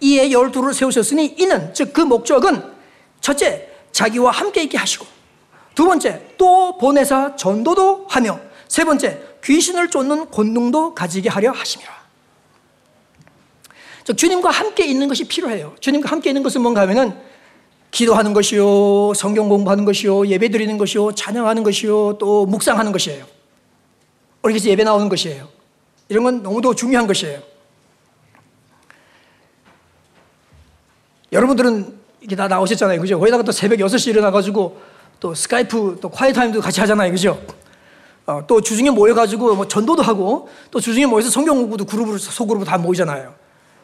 이에 열두를 세우셨으니 이는 즉 그 목적은 첫째 자기와 함께 있게 하시고 두 번째 또 보내사 전도도 하며 세 번째 귀신을 쫓는 권능도 가지게 하려 하심이라. 즉 주님과 함께 있는 것이 필요해요. 주님과 함께 있는 것은 뭔가 하면은 기도하는 것이요, 성경 공부하는 것이요, 예배 드리는 것이요, 찬양하는 것이요, 또 묵상하는 것이에요. 우리 서 예배 나오는 것이에요. 이런 건 너무도 중요한 것이에요. 여러분들은 이게 다 나오셨잖아요. 그죠? 거기다가 또 새벽 6시 일어나가지고 또 스카이프 또 콰이 타임도 같이 하잖아요. 그죠? 어, 또 주중에 모여가지고 뭐 전도도 하고 또 주중에 모여서 성경 공부도 그룹으로, 소그룹으로 다 모이잖아요.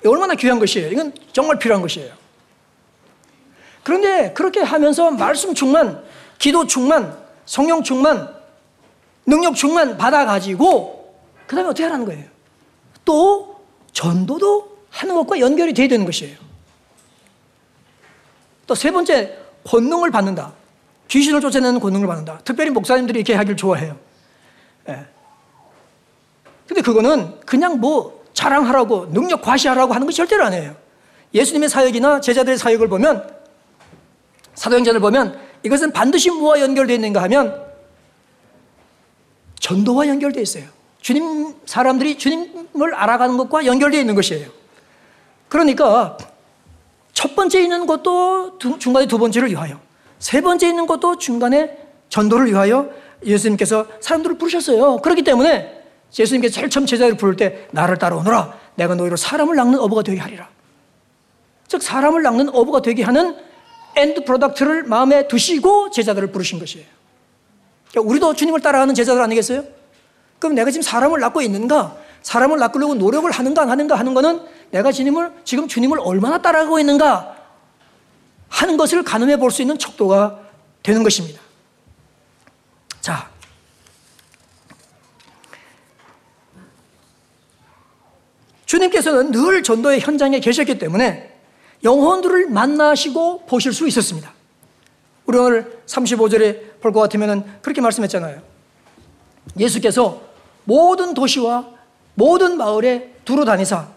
얼마나 귀한 것이에요. 이건 정말 필요한 것이에요. 그런데 그렇게 하면서 말씀 충만, 기도 충만, 성령 충만, 능력 충만 받아가지고 그 다음에 어떻게 하라는 거예요? 또 전도도 하는 것과 연결이 돼야 되는 것이에요. 또 세 번째, 권능을 받는다. 귀신을 쫓아내는 권능을 받는다. 특별히 목사님들이 이렇게 하길 좋아해요. 예. 근데 그거는 그냥 뭐 자랑하라고, 능력 과시하라고 하는 것이 절대로 아니에요. 예수님의 사역이나 제자들의 사역을 보면, 사도행전을 보면 이것은 반드시 무엇과 연결되어 있는가 하면 전도와 연결되어 있어요. 주님, 사람들이 주님을 알아가는 것과 연결되어 있는 것이에요. 그러니까 첫 번째 있는 것도 중간에 두 번째를 위하여, 세 번째 있는 것도 중간에 전도를 위하여 예수님께서 사람들을 부르셨어요. 그렇기 때문에 예수님께서 제일 처음 제자를 부를 때 나를 따라오너라. 내가 너희로 사람을 낚는 어부가 되게 하리라. 즉 사람을 낚는 어부가 되게 하는 end product를 마음에 두시고 제자들을 부르신 것이에요. 그러니까 우리도 주님을 따라가는 제자들 아니겠어요? 그럼 내가 지금 사람을 낚고 있는가? 사람을 낚으려고 노력을 하는가 안 하는가 하는 거는 내가 주님을 지금 주님을 얼마나 따라가고 있는가 하는 것을 가늠해 볼 수 있는 척도가 되는 것입니다. 자. 주님께서는 늘 전도의 현장에 계셨기 때문에 영혼들을 만나시고 보실 수 있었습니다. 우리 오늘 35절에 볼 것 같으면 그렇게 말씀했잖아요. 예수께서 모든 도시와 모든 마을에 두루 다니사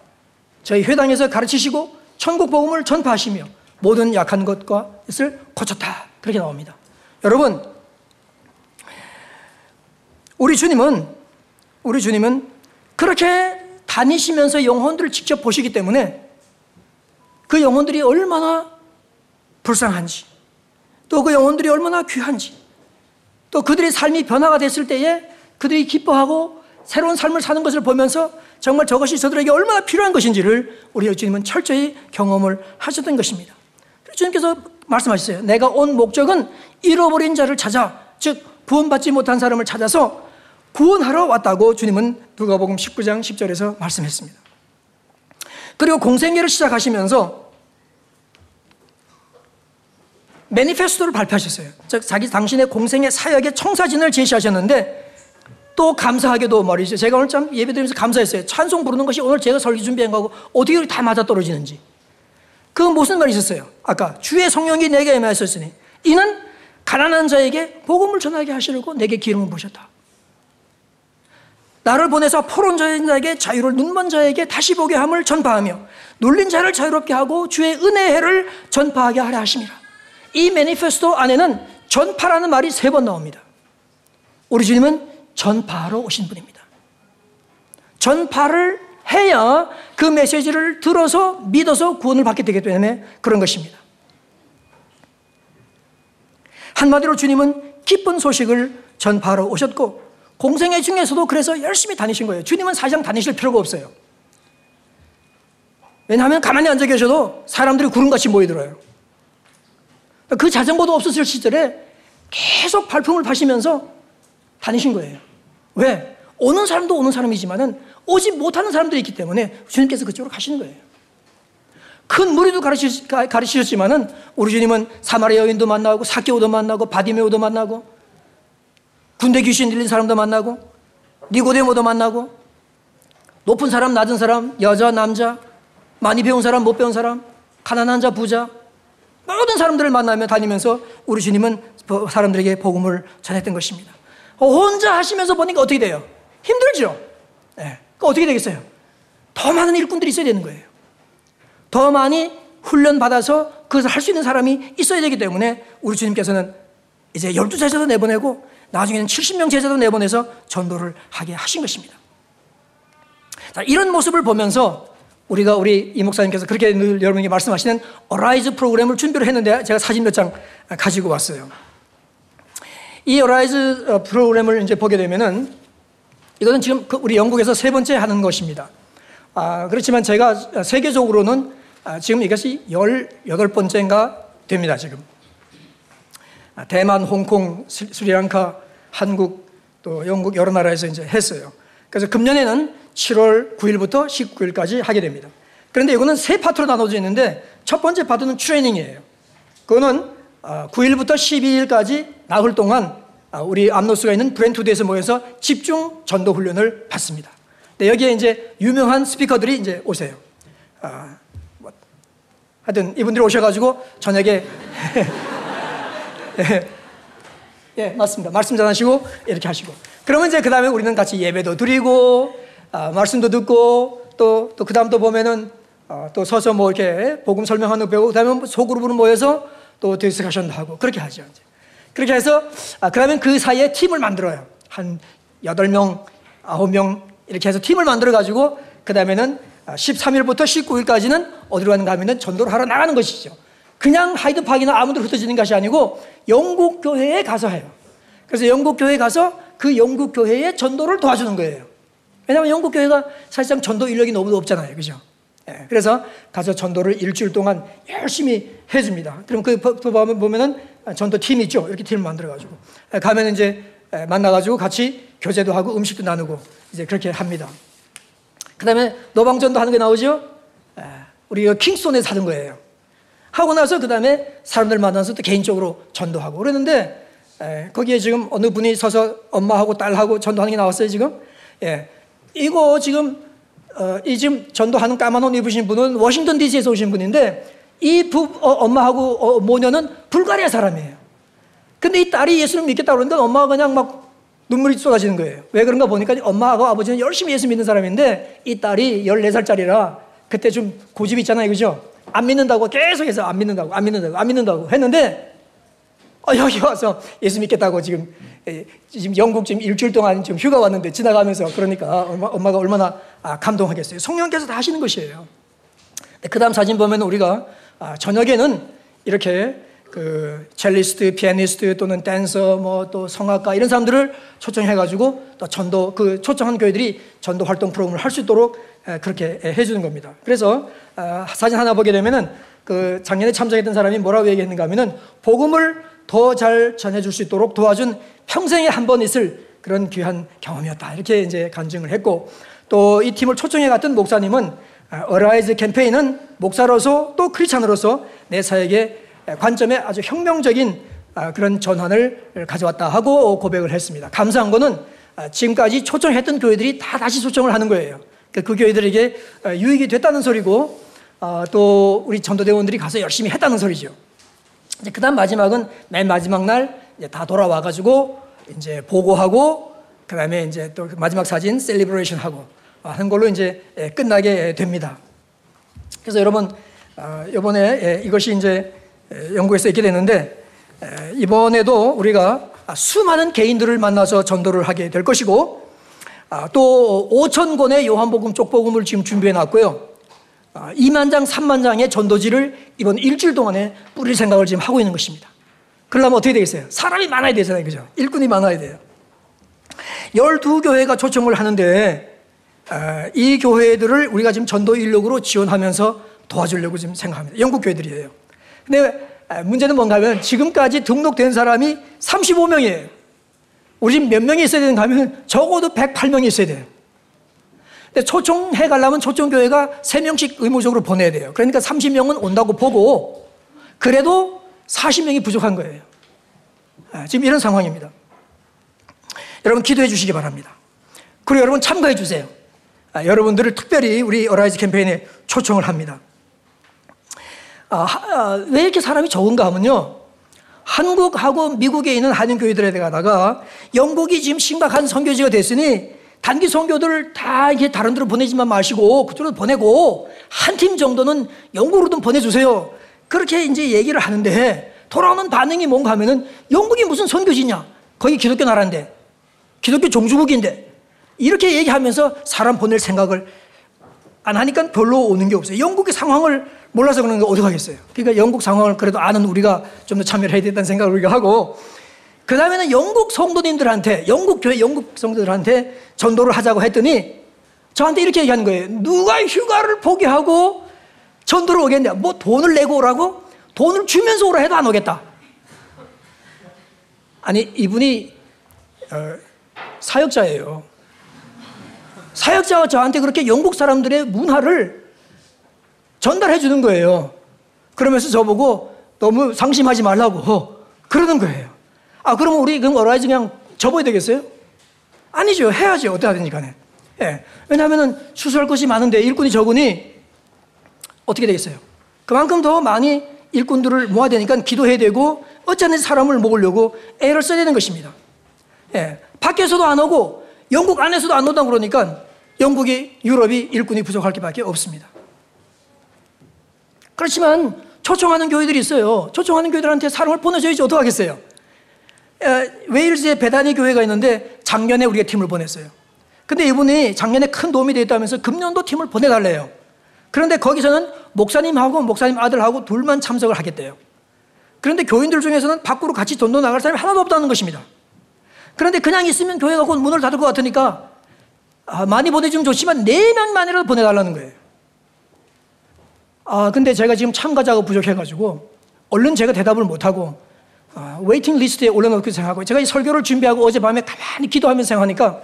저희 회당에서 가르치시고 천국 복음을 전파하시며 모든 약한 것과 것을 고쳤다. 그렇게 나옵니다. 여러분, 우리 주님은 우리 주님은 그렇게 다니시면서 영혼들을 직접 보시기 때문에 그 영혼들이 얼마나 불쌍한지 또 그 영혼들이 얼마나 귀한지 또 그들의 삶이 변화가 됐을 때에 그들이 기뻐하고 새로운 삶을 사는 것을 보면서 정말 저것이 저들에게 얼마나 필요한 것인지를 우리 주님은 철저히 경험을 하셨던 것입니다. 주님께서 말씀하셨어요. 내가 온 목적은 잃어버린 자를 찾아, 즉 구원받지 못한 사람을 찾아서 구원하러 왔다고 주님은 누가복음 19장 10절에서 말씀했습니다. 그리고 공생애를 시작하시면서 매니페스토를 발표하셨어요. 즉 자기 당신의 공생의 사역의 청사진을 제시하셨는데 또 감사하게도 말이죠. 제가 오늘 참 예배드리면서 감사했어요. 찬송 부르는 것이 오늘 제가 설교 준비한 거고 어떻게 다 맞아 떨어지는지. 그 무슨 말이 있었어요? 아까 주의 성령이 내게 임하였으니 이는 가난한 자에게 복음을 전하게 하시려고 내게 기름을 부셨다. 나를 보내서 포론자인 자에게 자유를 눈먼 자에게 다시 보게 함을 전파하며 눌린 자를 자유롭게 하고 주의 은혜의 해를 전파하게 하려 하심이라. 이 매니페스토 안에는 전파라는 말이 세 번 나옵니다. 우리 주님은 전파하러 오신 분입니다. 전파를 해야 그 메시지를 들어서 믿어서 구원을 받게 되기 때문에 그런 것입니다. 한마디로 주님은 기쁜 소식을 전파하러 오셨고 공생애 중에서도 그래서 열심히 다니신 거예요. 주님은 사실상 다니실 필요가 없어요. 왜냐하면 가만히 앉아 계셔도 사람들이 구름같이 모이들어요. 그 자전거도 없었을 시절에 계속 발품을 파시면서 다니신 거예요. 왜? 오는 사람도 오는 사람이지만은 오지 못하는 사람들이 있기 때문에 주님께서 그쪽으로 가시는 거예요. 큰 무리도 가르치셨지만은 우리 주님은 사마리아 여인도 만나고 사케오도 만나고 바디메오도 만나고 군대 귀신 들린 사람도 만나고 니고데모도 만나고 높은 사람 낮은 사람 여자 남자 많이 배운 사람 못 배운 사람 가난한 자 부자 모든 사람들을 만나며 다니면서 우리 주님은 사람들에게 복음을 전했던 것입니다. 혼자 하시면서 보니까 어떻게 돼요? 힘들죠? 네. 어떻게 되겠어요? 더 많은 일꾼들이 있어야 되는 거예요. 더 많이 훈련 받아서 그것을 할 수 있는 사람이 있어야 되기 때문에 우리 주님께서는 이제 12제자도 내보내고 나중에는 70명 제자도 내보내서 전도를 하게 하신 것입니다. 자, 이런 모습을 보면서 우리가 우리 이 목사님께서 그렇게 늘 여러분에게 말씀하시는 Arise 프로그램을 준비를 했는데 제가 사진 몇 장 가지고 왔어요. 이 Arise 어, 프로그램을 이제 보게 되면은 이거는 지금 그 우리 영국에서 세 번째 하는 것입니다. 아, 그렇지만 제가 세계적으로는 아, 지금 이것이 18번째인가 됩니다, 지금. 아, 대만, 홍콩, 스리랑카, 한국, 또 영국 여러 나라에서 이제 했어요. 그래서 금년에는 7월 9일부터 19일까지 하게 됩니다. 그런데 이거는 세 파트로 나눠져 있는데 첫 번째 파트는 트레이닝이에요. 그거는 9일부터 아, 12일까지 나흘 동안 아, 우리 암노스가 있는 브렌투드에서 모여서 집중 전도 훈련을 받습니다. 네, 여기에 이제 유명한 스피커들이 이제 오세요. 아, 뭐, 하여튼 이분들이 오셔가지고 저녁에 <laughs> 예, 예, 맞습니다. 말씀 전하시고 이렇게 하시고. 그러면 이제 그 다음에 우리는 같이 예배도 드리고 아, 말씀도 듣고 또 또 그 다음 또 보면은 아, 또 서서 뭐 이렇게 복음 설명하는 거 배우고 그다음에 소그룹으로 모여서 또 디스커션도 하고 그렇게 하죠. 이제. 그렇게 해서 아, 그러면 그 사이에 팀을 만들어요. 한 8명, 9명 이렇게 해서 팀을 만들어 가지고 그 다음에는 13일부터 19일까지는 어디로 가는가 하면은 전도를 하러 나가는 것이죠. 그냥 하이드파크나 아무도 흩어지는 것이 아니고 영국 교회에 가서 해요. 그래서 영국 교회에 가서 그 영국 교회의 전도를 도와주는 거예요. 왜냐하면 영국 교회가 사실상 전도 인력이 너무 없잖아요. 그죠? 예, 그래서 가서 전도를 일주일 동안 열심히 해줍니다. 그럼 그 보면은 전도 팀 있죠. 이렇게 팀을 만들어가지고 예, 가면 이제 예, 만나가지고 같이 교제도 하고 음식도 나누고 이제 그렇게 합니다. 그 다음에 노방전도 하는 게 나오죠. 우리 킹스톤에서 하는 거예요. 하고 나서 그 다음에 사람들 만나서 또 개인적으로 전도하고 그러는데 에, 거기에 지금 어느 분이 서서 엄마하고 딸하고 전도하는 게 나왔어요 지금. 예, 이거 지금 어, 이 지금 전도하는 까만 옷 입으신 분은 워싱턴 D.C.에서 오신 분인데 이 부, 어, 엄마하고 어, 모녀는 불가리아 사람이에요. 근데 이 딸이 예수를 믿겠다고 그러는데 엄마가 그냥 막 눈물이 쏟아지는 거예요. 왜 그런가 보니까 엄마하고 아버지는 열심히 예수 믿는 사람인데 이 딸이 14살짜리라 그때 좀 고집 있잖아요. 그죠? 안 믿는다고 계속해서 안 믿는다고, 안 믿는다고, 안 믿는다고 했는데, 어, 여기 와서 예수 믿겠다고 지금, 지금 영국 지금 일주일 동안 지금 휴가 왔는데 지나가면서 그러니까 엄마, 가 얼마나 아, 감동하겠어요. 성령께서 다 하시는 것이에요. 그 다음 사진 보면 우리가 아, 저녁에는 이렇게 그 첼리스트, 피아니스트 또는 댄서, 뭐 또 성악가 이런 사람들을 초청해가지고 또 전도 그 초청한 교회들이 전도 활동 프로그램을 할 수 있도록 그렇게 해주는 겁니다. 그래서 아, 사진 하나 보게 되면은 그 작년에 참석했던 사람이 뭐라고 얘기했는가 하면은 복음을 더 잘 전해줄 수 있도록 도와준 평생에 한 번 있을 그런 귀한 경험이었다. 이렇게 이제 간증을 했고 또 이 팀을 초청해 갔던 목사님은 Arise 캠페인은 목사로서 또 크리스찬으로서 내 사역에 관점에 아주 혁명적인 아, 그런 전환을 가져왔다 하고 고백을 했습니다. 감사한 거는 아, 지금까지 초청했던 교회들이 다 다시 초청을 하는 거예요. 그, 그 교회들에게 유익이 됐다는 소리고 또 우리 전도대원들이 가서 열심히 했다는 소리죠. 그 다음 마지막은 맨 마지막 날 다 돌아와가지고 이제 보고하고 그 다음에 이제 또 마지막 사진 celebration 하고 하는 걸로 이제 예, 끝나게 됩니다. 그래서 여러분 이번에 예, 이것이 이제 영국에서 있게 되는데 이번에도 우리가 수많은 개인들을 만나서 전도를 하게 될 것이고 아, 또 5천 권의 요한복음 쪽복음을 지금 준비해 놨고요. 2만 아, 장, 3만 장의 전도지를 이번 일주일 동안에 뿌릴 생각을 지금 하고 있는 것입니다. 그러려면 어떻게 되겠어요? 사람이 많아야 되잖아요. 그죠? 일꾼이 많아야 돼요. 12교회가 초청을 하는데 아, 이 교회들을 우리가 지금 전도 인력으로 지원하면서 도와주려고 지금 생각합니다. 영국 교회들이에요. 근데 아, 문제는 뭔가 하면 지금까지 등록된 사람이 35명이에요. 우리 집 몇 명이 있어야 되는가 하면 적어도 108명이 있어야 돼요. 근데 초청해 가려면 초청교회가 3명씩 의무적으로 보내야 돼요. 그러니까 30명은 온다고 보고 그래도 40명이 부족한 거예요. 아, 지금 이런 상황입니다. 여러분 기도해 주시기 바랍니다. 그리고 여러분 참가해 주세요. 아, 여러분들을 특별히 우리 Arise 캠페인에 초청을 합니다. 아, 아, 왜 이렇게 사람이 적은가 하면요. 한국하고 미국에 있는 한인 교회들에다가 영국이 지금 심각한 선교지가 됐으니 단기 선교들을 다 이렇게 다른 데로 보내지만 마시고 그쪽으로 보내고 한 팀 정도는 영국으로 좀 보내주세요. 그렇게 이제 얘기를 하는데 돌아오는 반응이 뭔가 하면은 영국이 무슨 선교지냐? 거기 기독교 나라인데 기독교 종주국인데 이렇게 얘기하면서 사람 보낼 생각을 안 하니까 별로 오는 게 없어요. 영국의 상황을 몰라서 그런 거 어디 가겠어요. 그러니까 영국 상황을 그래도 아는 우리가 좀 더 참여를 해야 된다는 생각을 우리가 하고 그 다음에는 영국 성도님들한테 영국 교회 영국 성도들한테 전도를 하자고 했더니 저한테 이렇게 얘기하는 거예요. 누가 휴가를 포기하고 전도를 오겠냐? 뭐 돈을 내고 오라고? 돈을 주면서 오라 해도 안 오겠다. 아니 이분이 어, 사역자예요. 사역자가 저한테 그렇게 영국 사람들의 문화를 전달해 주는 거예요. 그러면서 저보고 너무 상심하지 말라고 그러는 거예요. 아, 그러면 우리 그럼 Arise 그냥 접어야 되겠어요? 아니죠. 해야죠. 어떻게 하든지 간에. 예. 왜냐하면 추수할 것이 많은데 일꾼이 적으니 어떻게 되겠어요? 그만큼 더 많이 일꾼들을 모아야 되니까 기도해야 되고 어쩌는 사람을 모으려고 애를 써야 되는 것입니다. 예. 밖에서도 안 오고 영국 안에서도 안 온다고 그러니까 영국이 유럽이 일꾼이 부족할 게밖에 없습니다. 그렇지만 초청하는 교회들이 있어요. 초청하는 교회들한테 사람을 보내줘야지 어떡하겠어요? 웨일즈에 배단위 교회가 있는데 작년에 우리가 팀을 보냈어요. 근데 이분이 작년에 큰 도움이 되었다면서 금년도 팀을 보내달래요. 그런데 거기서는 목사님하고 목사님 아들하고 둘만 참석을 하겠대요. 그런데 교인들 중에서는 밖으로 같이 전도 나갈 사람이 하나도 없다는 것입니다. 그런데 그냥 있으면 교회가 곧 문을 닫을 것 같으니까 아, 많이 보내주면 좋지만 네 명만이라도 보내달라는 거예요. 아, 근데 제가 지금 참가자가 부족해가지고 얼른 제가 대답을 못하고 아, waiting list에 올려놓고 생각하고 제가 이 설교를 준비하고 어젯밤에 가만히 기도하면서 생각하니까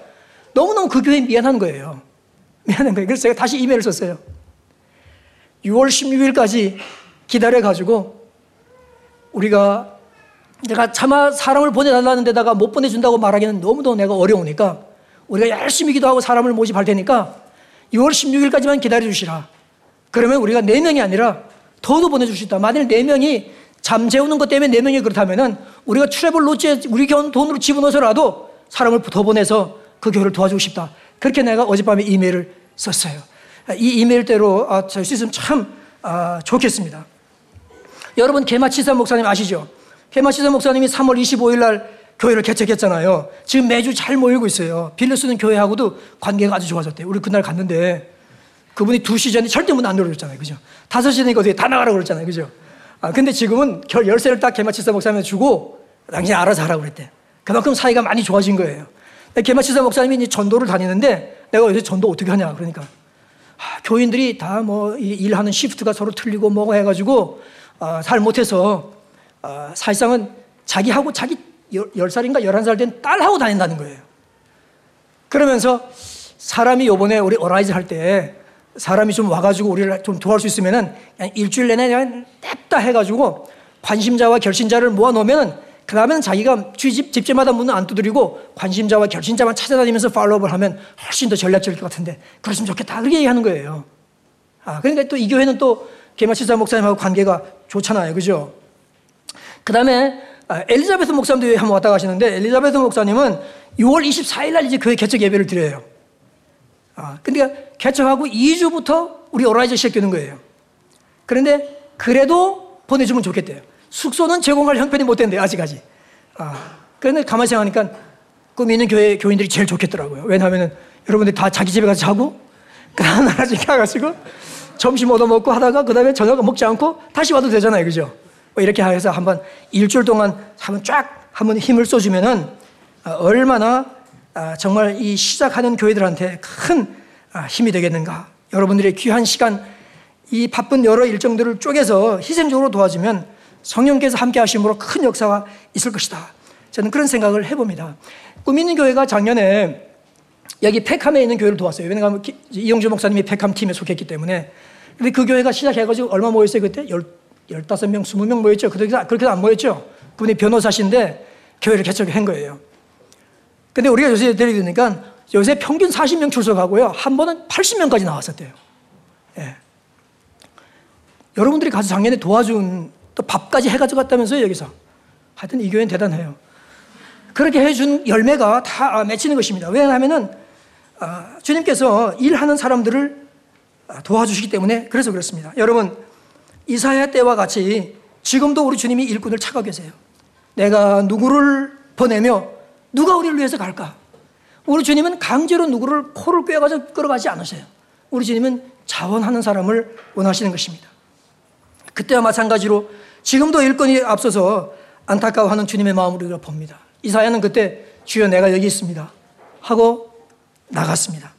너무너무 그 교회 미안한 거예요. <laughs> 미안한 거예요. 그래서 제가 다시 이메일을 썼어요. 6월 16일까지 기다려가지고 우리가 내가 차마 사람을 보내달라는 데다가 못 보내준다고 말하기는 너무도 내가 어려우니까 우리가 열심히 기도하고 사람을 모집할 테니까 6월 16일까지만 기다려 주시라. 그러면 우리가 4명이 아니라 더도 보내줄 수 있다. 만일 4명이 잠 재우는 것 때문에 4명이 그렇다면은 우리가 트래블 로지에 우리 돈으로 집어넣어서라도 사람을 더 보내서 그 교회를 도와주고 싶다. 그렇게 내가 어젯밤에 이메일을 썼어요. 이 이메일대로 아, 잘수 있으면 참 아, 좋겠습니다. 여러분 개마치사 목사님 아시죠? 개마치사 목사님이 3월 25일 날 교회를 개척했잖아요. 지금 매주 잘 모이고 있어요. 빌려 쓰는 교회하고도 관계가 아주 좋아졌대요. 우리 그날 갔는데 그분이 2시 전에 절대 문 안 열어줬잖아요. 그죠? 5시 되니까 어떻게 다 나가라고 그랬잖아요. 그죠? 아, 근데 지금은 열쇠를 딱 개마치사 목사님한테 주고 당신이 알아서 하라고 그랬대. 그만큼 사이가 많이 좋아진 거예요. 개마치사 목사님이 전도를 다니는데 내가 요새 전도 어떻게 하냐. 그러니까 아, 교인들이 다 뭐 일하는 시프트가 서로 틀리고 뭐고 해가지고 아, 잘 못해서 아, 사실상은 자기하고 자기 열살인가 열한 살 된 딸하고 다닌다는 거예요. 그러면서 사람이 요번에 우리 Arise 할 때 사람이 좀 와가지고 우리를 좀 도와줄 수 있으면은 그냥 일주일 내내 그냥 냅다 해가지고 관심자와 결신자를 모아놓으면 그 다음에는 자기가 집, 집집마다 문을 안 두드리고 관심자와 결신자만 찾아다니면서 follow-up을 하면 훨씬 더 전략적일 것 같은데 그랬으면 좋겠다. 그렇게 얘기하는 거예요. 아, 그러니까 또 이 교회는 또 개마치사 목사님하고 관계가 좋잖아요. 그죠? 그 다음에 아, 엘리자베스 목사님도 한번 왔다 가시는데 엘리자베스 목사님은 6월 24일 날 이제 교회 개척 예배를 드려요. 아, 근데 개척하고 2주부터 우리 오라이저 시작되는 거예요. 그런데 그래도 보내주면 좋겠대요. 숙소는 제공할 형편이 못 된대요, 아직까지. 아, 그런데 가만히 생각하니까 꿈이 있는 교회 교인들이 제일 좋겠더라고요. 왜냐하면 여러분들이 다 자기 집에 가서 자고, 그 나라씩 가가지고 점심 얻어먹고 하다가 그 다음에 저녁 먹지 않고 다시 와도 되잖아요. 그죠? 뭐 이렇게 해서 한번 일주일 동안 한번 쫙 한번 힘을 쏘주면은 아, 얼마나 아, 정말 이 시작하는 교회들한테 큰 아, 힘이 되겠는가. 여러분들의 귀한 시간, 이 바쁜 여러 일정들을 쪼개서 희생적으로 도와주면 성령께서 함께 하심으로 큰 역사가 있을 것이다. 저는 그런 생각을 해봅니다. 꿈 있는 교회가 작년에 여기 팩함에 있는 교회를 도왔어요. 왜냐하면 이영주 목사님이 팩함 팀에 속했기 때문에. 근데 그 교회가 시작해가지고 얼마 모였어요? 그때? 열, 15명, 20명 모였죠. 그렇게, 그렇게 안 모였죠. 그분이 변호사신데 교회를 개척한 거예요. 근데 우리가 요새 들으니까 요새 평균 40명 출석하고요. 한 번은 80명까지 나왔었대요. 예. 여러분들이 가서 작년에 도와준 또 밥까지 해가지고 갔다면서요, 여기서. 하여튼 이 교회는 대단해요. 그렇게 해준 열매가 다 맺히는 것입니다. 왜냐하면은, 아, 주님께서 일하는 사람들을 도와주시기 때문에 그래서 그렇습니다. 여러분, 이사야 때와 같이 지금도 우리 주님이 일꾼을 찾고 계세요. 내가 누구를 보내며 누가 우리를 위해서 갈까? 우리 주님은 강제로 누구를 코를 꿰가지고 끌어가지 않으세요. 우리 주님은 자원하는 사람을 원하시는 것입니다. 그때와 마찬가지로 지금도 일꾼이 앞서서 안타까워하는 주님의 마음을 우리가 봅니다. 이사야는 그때 주여 내가 여기 있습니다. 하고 나갔습니다.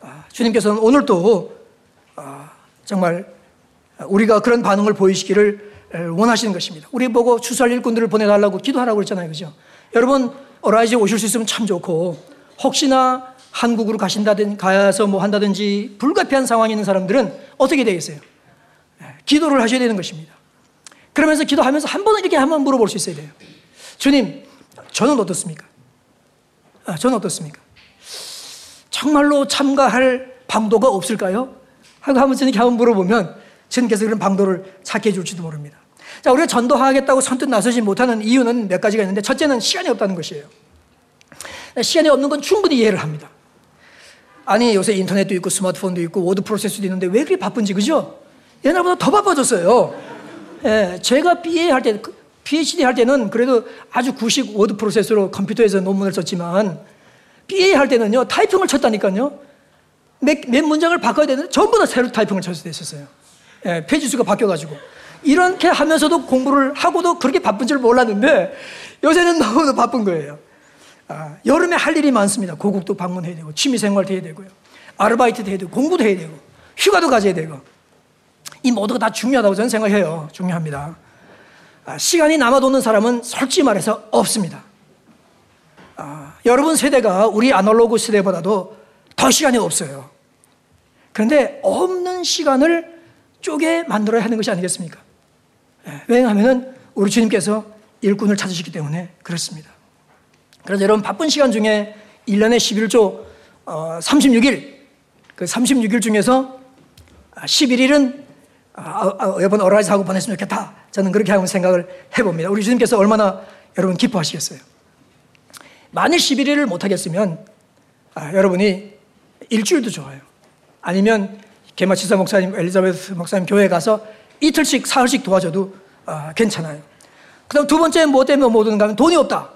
아, 주님께서는 오늘도 아, 정말 우리가 그런 반응을 보이시기를 원하시는 것입니다. 우리 보고 추수할 일꾼들을 보내달라고 기도하라고 그랬잖아요. 그죠? 여러분, Arise 오실 수 있으면 참 좋고, 혹시나 한국으로 가신다든 가서 뭐 한다든지 불가피한 상황이 있는 사람들은 어떻게 되겠어요? 기도를 하셔야 되는 것입니다. 그러면서 기도하면서 한 번은 이렇게 한번 물어볼 수 있어야 돼요. 주님, 저는 어떻습니까? 아, 저는 어떻습니까? 정말로 참가할 방도가 없을까요? 하고 한번 이렇게 한번 물어보면 주님께서 그런 방도를 찾게 해줄지도 모릅니다. 자, 우리가 전도하겠다고 선뜻 나서지 못하는 이유는 몇 가지가 있는데 첫째는 시간이 없다는 것이에요. 시간이 없는 건 충분히 이해를 합니다. 아니, 요새 인터넷도 있고 스마트폰도 있고 워드 프로세스도 있는데 왜 그렇게 바쁜지, 그죠? 옛날보다 더 바빠졌어요. 예, 제가 BA 할 때, PhD 할 때는 그래도 아주 구식 word process로 컴퓨터에서 논문을 썼지만 BA 할 때는요, 타이핑을 쳤다니까요. 몇, 몇 문장을 바꿔야 되는데 전부 다 새로 타이핑을 쳤을 때 있었어요. 예, 페이지 수가 바뀌어가지고. 이렇게 하면서도 공부를 하고도 그렇게 바쁜 줄 몰랐는데 요새는 너무도 바쁜 거예요. 아, 여름에 할 일이 많습니다. 고국도 방문해야 되고, 취미생활도 해야 되고요. 아르바이트도 해야 되고, 공부도 해야 되고, 휴가도 가져야 되고. 이 모두가 다 중요하다고 저는 생각해요. 중요합니다. 아, 시간이 남아도는 사람은 솔직히 말해서 없습니다. 아, 여러분 세대가 우리 아날로그 세대보다도 더 시간이 없어요. 그런데 없는 시간을 쪼개 만들어야 하는 것이 아니겠습니까? 예, 왜냐하면 우리 주님께서 일꾼을 찾으시기 때문에 그렇습니다. 그래서 여러분 바쁜 시간 중에 1년에 11조 어, 36일, 그 36일 중에서 11일은 아, 아, 여러분 Arise 하고 보냈으면 좋겠다. 저는 그렇게 하고 생각을 해봅니다. 우리 주님께서 얼마나 여러분 기뻐하시겠어요. 만일 11일을 못하겠으면 아, 여러분이 일주일도 좋아요. 아니면 개마치사 목사님, 엘리자베스 목사님 교회 가서 이틀씩, 사흘씩 도와줘도 아, 괜찮아요. 그 다음 두 번째 뭐 때문에 못 오는가 하면 돈이 없다.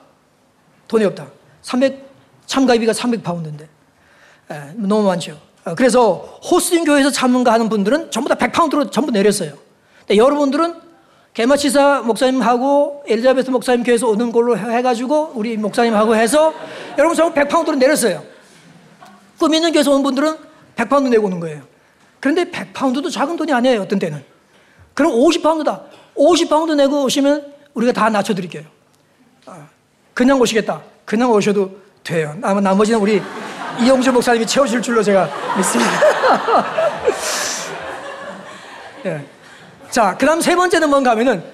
돈이 없다. 300, 참가비가 300파운드인데. 에, 너무 많죠. 어, 그래서 hosting 교회에서 참가 하는 분들은 전부 다 100파운드로 전부 내렸어요. 근데 여러분들은 개마치사 목사님하고 엘리자베스 목사님 교회에서 오는 걸로 해가지고 우리 목사님하고 해서 여러분 전부 100파운드로 내렸어요. 꿈 있는 교회에서 온 분들은 100파운드 내고 오는 거예요. 그런데 100파운드도 작은 돈이 아니에요. 어떤 때는. 그럼 50파운드다. 50파운드 내고 오시면 우리가 다 낮춰드릴게요. 아, 그냥 오시겠다. 그냥 오셔도 돼요. 나머지는 우리 <laughs> 이용주 목사님이 채우실 줄로 제가 믿습니다. <laughs> 예. 자, 그 다음 세 번째는 뭔가 하면은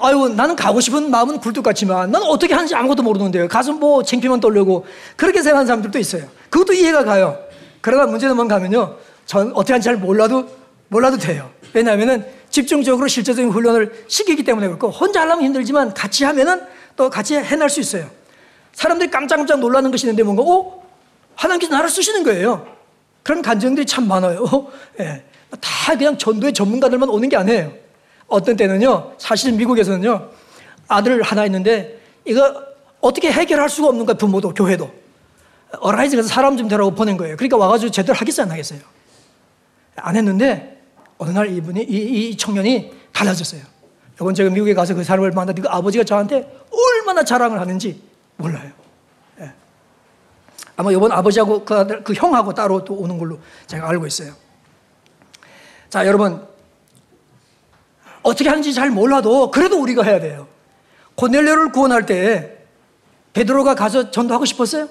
아유, 나는 가고 싶은 마음은 굴뚝 같지만 난 어떻게 하는지 아무것도 모르는데요. 가서 뭐 창피만 떨려고 그렇게 생각하는 사람들도 있어요. 그것도 이해가 가요. 그러나 문제는 뭔가 하면요. 전 어떻게 하는지 잘 몰라도, 몰라도 돼요. 왜냐하면은 집중적으로 실제적인 훈련을 시키기 때문에 그렇고 혼자 하려면 힘들지만 같이 하면은 또 같이 해낼 수 있어요. 사람들이 깜짝깜짝 놀라는 것이 있는데 뭔가, 어? 하나님께서 나를 쓰시는 거예요. 그런 간증들이 참 많아요. 예. 다 그냥 전도의 전문가들만 오는 게 아니에요. 어떤 때는요, 사실 미국에서는요, 아들 하나 있는데, 이거 어떻게 해결할 수가 없는 거야, 부모도, 교회도. 어라이즈에서 사람 좀 되라고 보낸 거예요. 그러니까 와가지고 제대로 하겠어요, 안 하겠어요? 안 했는데, 어느 날 이분이, 이, 이 청년이 달라졌어요. 이번 제가 미국에 가서 그 사람을 만났는데 그 아버지가 저한테 얼마나 자랑을 하는지 몰라요. 예. 아마 이번 아버지하고 그, 아들, 그 형하고 따로 또 오는 걸로 제가 알고 있어요. 자, 여러분. 어떻게 하는지 잘 몰라도 그래도 우리가 해야 돼요. 고넬료를 구원할 때 베드로가 가서 전도하고 싶었어요?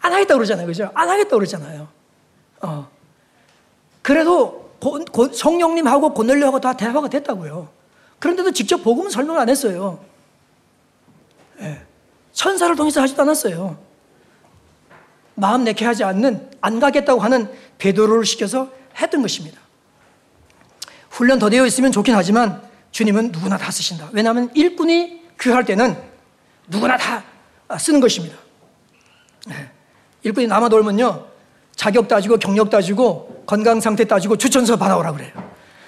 안 하겠다 그러잖아요. 그죠? 안 하겠다 그러잖아요. 어. 그래도 고, 고, 성령님하고 고넬료하고 다 대화가 됐다고요. 그런데도 직접 복음은 설명을 안 했어요. 예. 천사를 통해서 하지도 않았어요. 마음 내게 하지 않는 안 가겠다고 하는 베드로를 시켜서 했던 것입니다. 훈련 더 되어 있으면 좋긴 하지만 주님은 누구나 다 쓰신다. 왜냐하면 일꾼이 귀할 때는 누구나 다 쓰는 것입니다. 네. 일꾼이 남아 돌면요. 자격 따지고 경력 따지고 건강 상태 따지고 추천서 받아오라 그래요.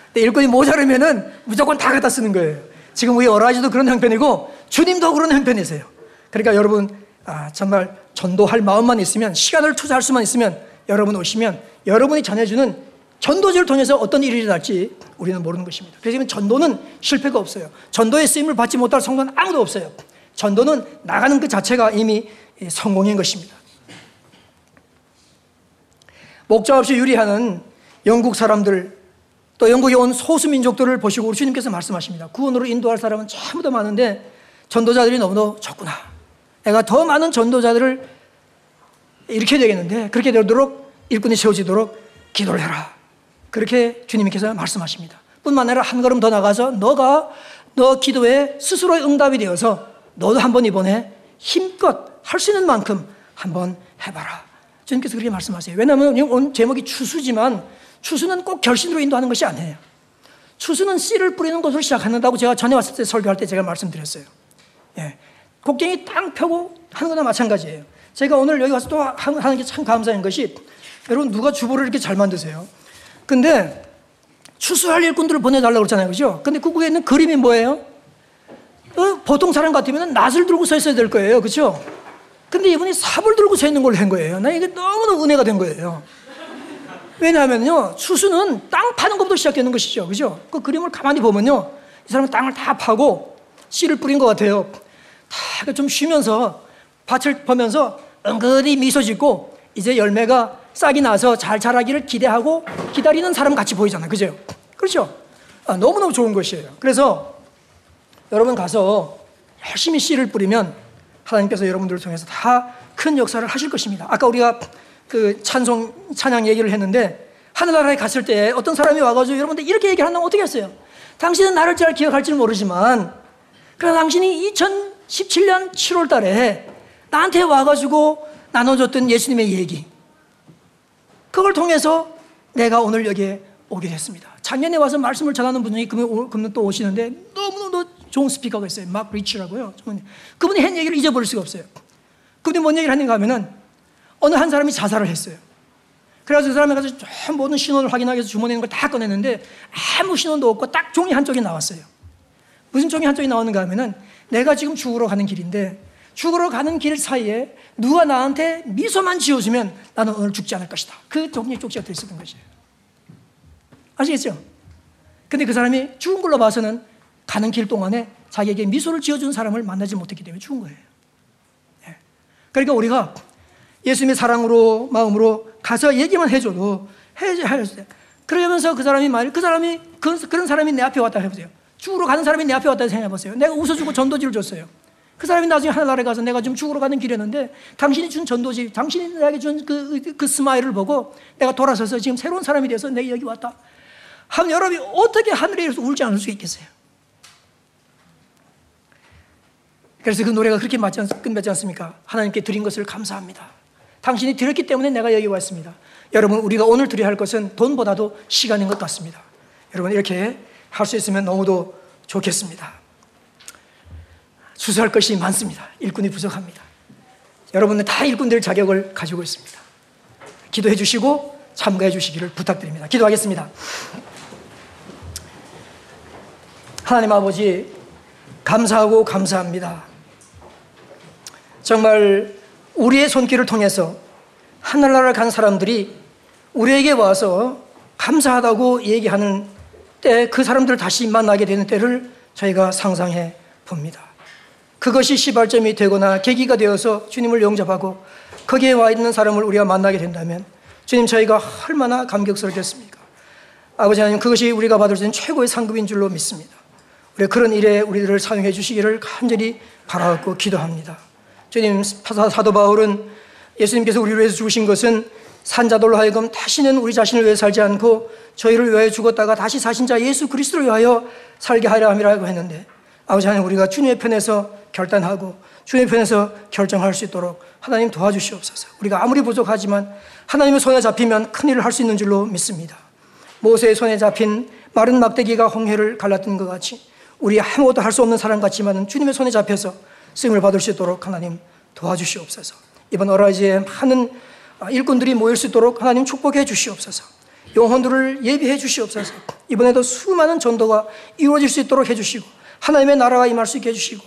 근데 일꾼이 모자르면은 무조건 다 갖다 쓰는 거예요. 지금 우리 어라지도 그런 형편이고 주님도 그런 형편이세요. 그러니까 여러분 아, 정말 전도할 마음만 있으면 시간을 투자할 수만 있으면 여러분 오시면 여러분이 전해주는 전도지를 통해서 어떤 일이 일어날지 우리는 모르는 것입니다. 그래서 전도는 실패가 없어요. 전도의 쓰임을 받지 못할 성도는 아무도 없어요. 전도는 나가는 그 자체가 이미 성공인 것입니다. 목자 없이 유리하는 영국 사람들 또 영국에 온 소수 민족들을 보시고 주님께서 말씀하십니다. 구원으로 인도할 사람은 더 많은데 전도자들이 너무도 적구나. 내가 더 많은 전도자들을 이렇게 되겠는데 그렇게 되도록 일꾼이 세워지도록 기도를 해라. 그렇게 주님께서 말씀하십니다. 뿐만 아니라 한 걸음 더 나가서 너가 너 기도에 스스로의 응답이 되어서 너도 한번 이번에 힘껏 할 수 있는 만큼 한번 해봐라. 주님께서 그렇게 말씀하세요. 왜냐하면 오늘 제목이 추수지만 추수는 꼭 결심으로 인도하는 것이 아니에요. 추수는 씨를 뿌리는 것으로 시작한다고 제가 전에 왔을 때 설교할 때 제가 말씀드렸어요. 예. 곡괭이 땅 펴고 하는 거나 마찬가지예요. 제가 오늘 여기 와서 또 하는 게 참 감사한 것이 여러분 누가 주보를 이렇게 잘 만드세요? 근데 추수할 일꾼들을 보내달라고 그러잖아요. 그죠? 근데 그거에 있는 그림이 뭐예요? 어? 보통 사람 같으면 낫을 들고 서 있어야 될 거예요. 그죠? 근데 이분이 삽을 들고 서 있는 걸로 한 거예요. 나 이게 너무나 은혜가 된 거예요. 왜냐하면요, 추수는 땅 파는 것부터 시작되는 것이죠. 그죠? 그 그림을 가만히 보면요, 이 사람은 땅을 다 파고 씨를 뿌린 것 같아요. 다 좀 쉬면서 밭을 보면서 은근히 미소 짓고 이제 열매가 싹이 나서 잘 자라기를 기대하고 기다리는 사람 같이 보이잖아요. 그죠? 그렇죠? 아, 너무너무 좋은 것이에요. 그래서 여러분 가서 열심히 씨를 뿌리면 하나님께서 여러분들을 통해서 다 큰 역사를 하실 것입니다. 아까 우리가 그 찬송, 찬양 얘기를 했는데 하늘나라에 갔을 때 어떤 사람이 와가지고 여러분들 이렇게 얘기한다면 어떻게 했어요? 당신은 나를 잘 기억할지는 모르지만 그러나 당신이 2017년 7월 달에 나한테 와가지고 나눠줬던 예수님의 얘기 그걸 통해서 내가 오늘 여기에 오게 됐습니다. 작년에 와서 말씀을 전하는 분이 그분 또 오시는데 너무너무 좋은 스피커가 있어요. 막 리치라고요. 그분이 한 얘기를 잊어버릴 수가 없어요. 그분이 뭔 얘기를 하는가 하면은 어느 한 사람이 자살을 했어요. 그래서 그 사람이 가서 모든 신원을 확인하기 위해서 주머니에 있는 걸 다 꺼냈는데 아무 신원도 없고 딱 종이 한 쪽이 나왔어요. 무슨 종이 한 쪽이 나오는가 하면은 내가 지금 죽으러 가는 길인데 죽으러 가는 길 사이에 누가 나한테 미소만 지어주면 나는 오늘 죽지 않을 것이다. 그 종이 쪽지가 들었던 것이에요. 아시겠죠? 근데 그 사람이 죽은 걸로 봐서는 가는 길 동안에 자기에게 미소를 지어준 사람을 만나지 못했기 때문에 죽은 거예요. 네. 그러니까 우리가 예수님의 사랑으로, 마음으로 가서 얘기만 해줘도 해야지. 그러면서 그 사람이 말, 그 사람이, 그, 그런 사람이 내 앞에 왔다 해보세요. 죽으러 가는 사람이 내 앞에 왔다 생각해 보세요. 내가 웃어주고 전도지를 줬어요. 그 사람이 나중에 하늘나라에 가서 내가 지금 죽으러 가는 길이었는데 당신이 준 전도지, 당신이 나에게 준 그, 그 스마일을 보고 내가 돌아서서 지금 새로운 사람이 돼서 내가 여기 왔다. 하면 여러분이 어떻게 하늘에 서 울지 않을 수 있겠어요? 그래서 그 노래가 그렇게 맞지 않, 끝맺지 않습니까? 하나님께 드린 것을 감사합니다. 당신이 드렸기 때문에 내가 여기 왔습니다. 여러분, 우리가 오늘 드려야 할 것은 돈보다도 시간인 것 같습니다. 여러분, 이렇게 할 수 있으면 너무도 좋겠습니다. 수수할 것이 많습니다. 일꾼이 부족합니다. 여러분은 다 일꾼 될 자격을 가지고 있습니다. 기도해 주시고 참가해 주시기를 부탁드립니다. 기도하겠습니다. 하나님 아버지, 감사하고 감사합니다. 정말 우리의 손길을 통해서 하늘나라를 간 사람들이 우리에게 와서 감사하다고 얘기하는 때 그 사람들을 다시 만나게 되는 때를 저희가 상상해 봅니다. 그것이 시발점이 되거나 계기가 되어서 주님을 영접하고 거기에 와 있는 사람을 우리가 만나게 된다면 주님 저희가 얼마나 감격스럽겠습니까? 아버지 하나님 그것이 우리가 받을 수 있는 최고의 상급인 줄로 믿습니다. 우리 그런 일에 우리들을 사용해 주시기를 간절히 바라고 기도합니다. 주님 사도 바울은 예수님께서 우리를 위해서 죽으신 것은 산자들로 하여금 다시는 우리 자신을 위해 살지 않고 저희를 위하여 죽었다가 다시 사신 자 예수 그리스도를 위하여 살게 하려 함이라고 했는데 아버지 하나님 우리가 주님의 편에서 결단하고 주님의 편에서 결정할 수 있도록 하나님 도와주시옵소서. 우리가 아무리 부족하지만 하나님의 손에 잡히면 큰 일을 할 수 있는 줄로 믿습니다. 모세의 손에 잡힌 마른 막대기가 홍해를 갈랐던 것 같이 우리 아무것도 할 수 없는 사람 같지만 주님의 손에 잡혀서 쓰임을 받을 수 있도록 하나님 도와주시옵소서. 이번 어라이즈에 많은 일꾼들이 모일 수 있도록 하나님 축복해 주시옵소서. 영혼들을 예비해 주시옵소서. 이번에도 수많은 전도가 이루어질 수 있도록 해 주시고 하나님의 나라가 임할 수 있게 해 주시고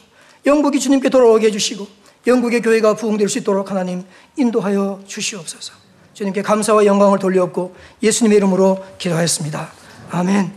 영국이 주님께 돌아오게 해 주시고 영국의 교회가 부흥될 수 있도록 하나님 인도하여 주시옵소서. 주님께 감사와 영광을 돌려엎고 예수님의 이름으로 기도하였습니다. 아멘.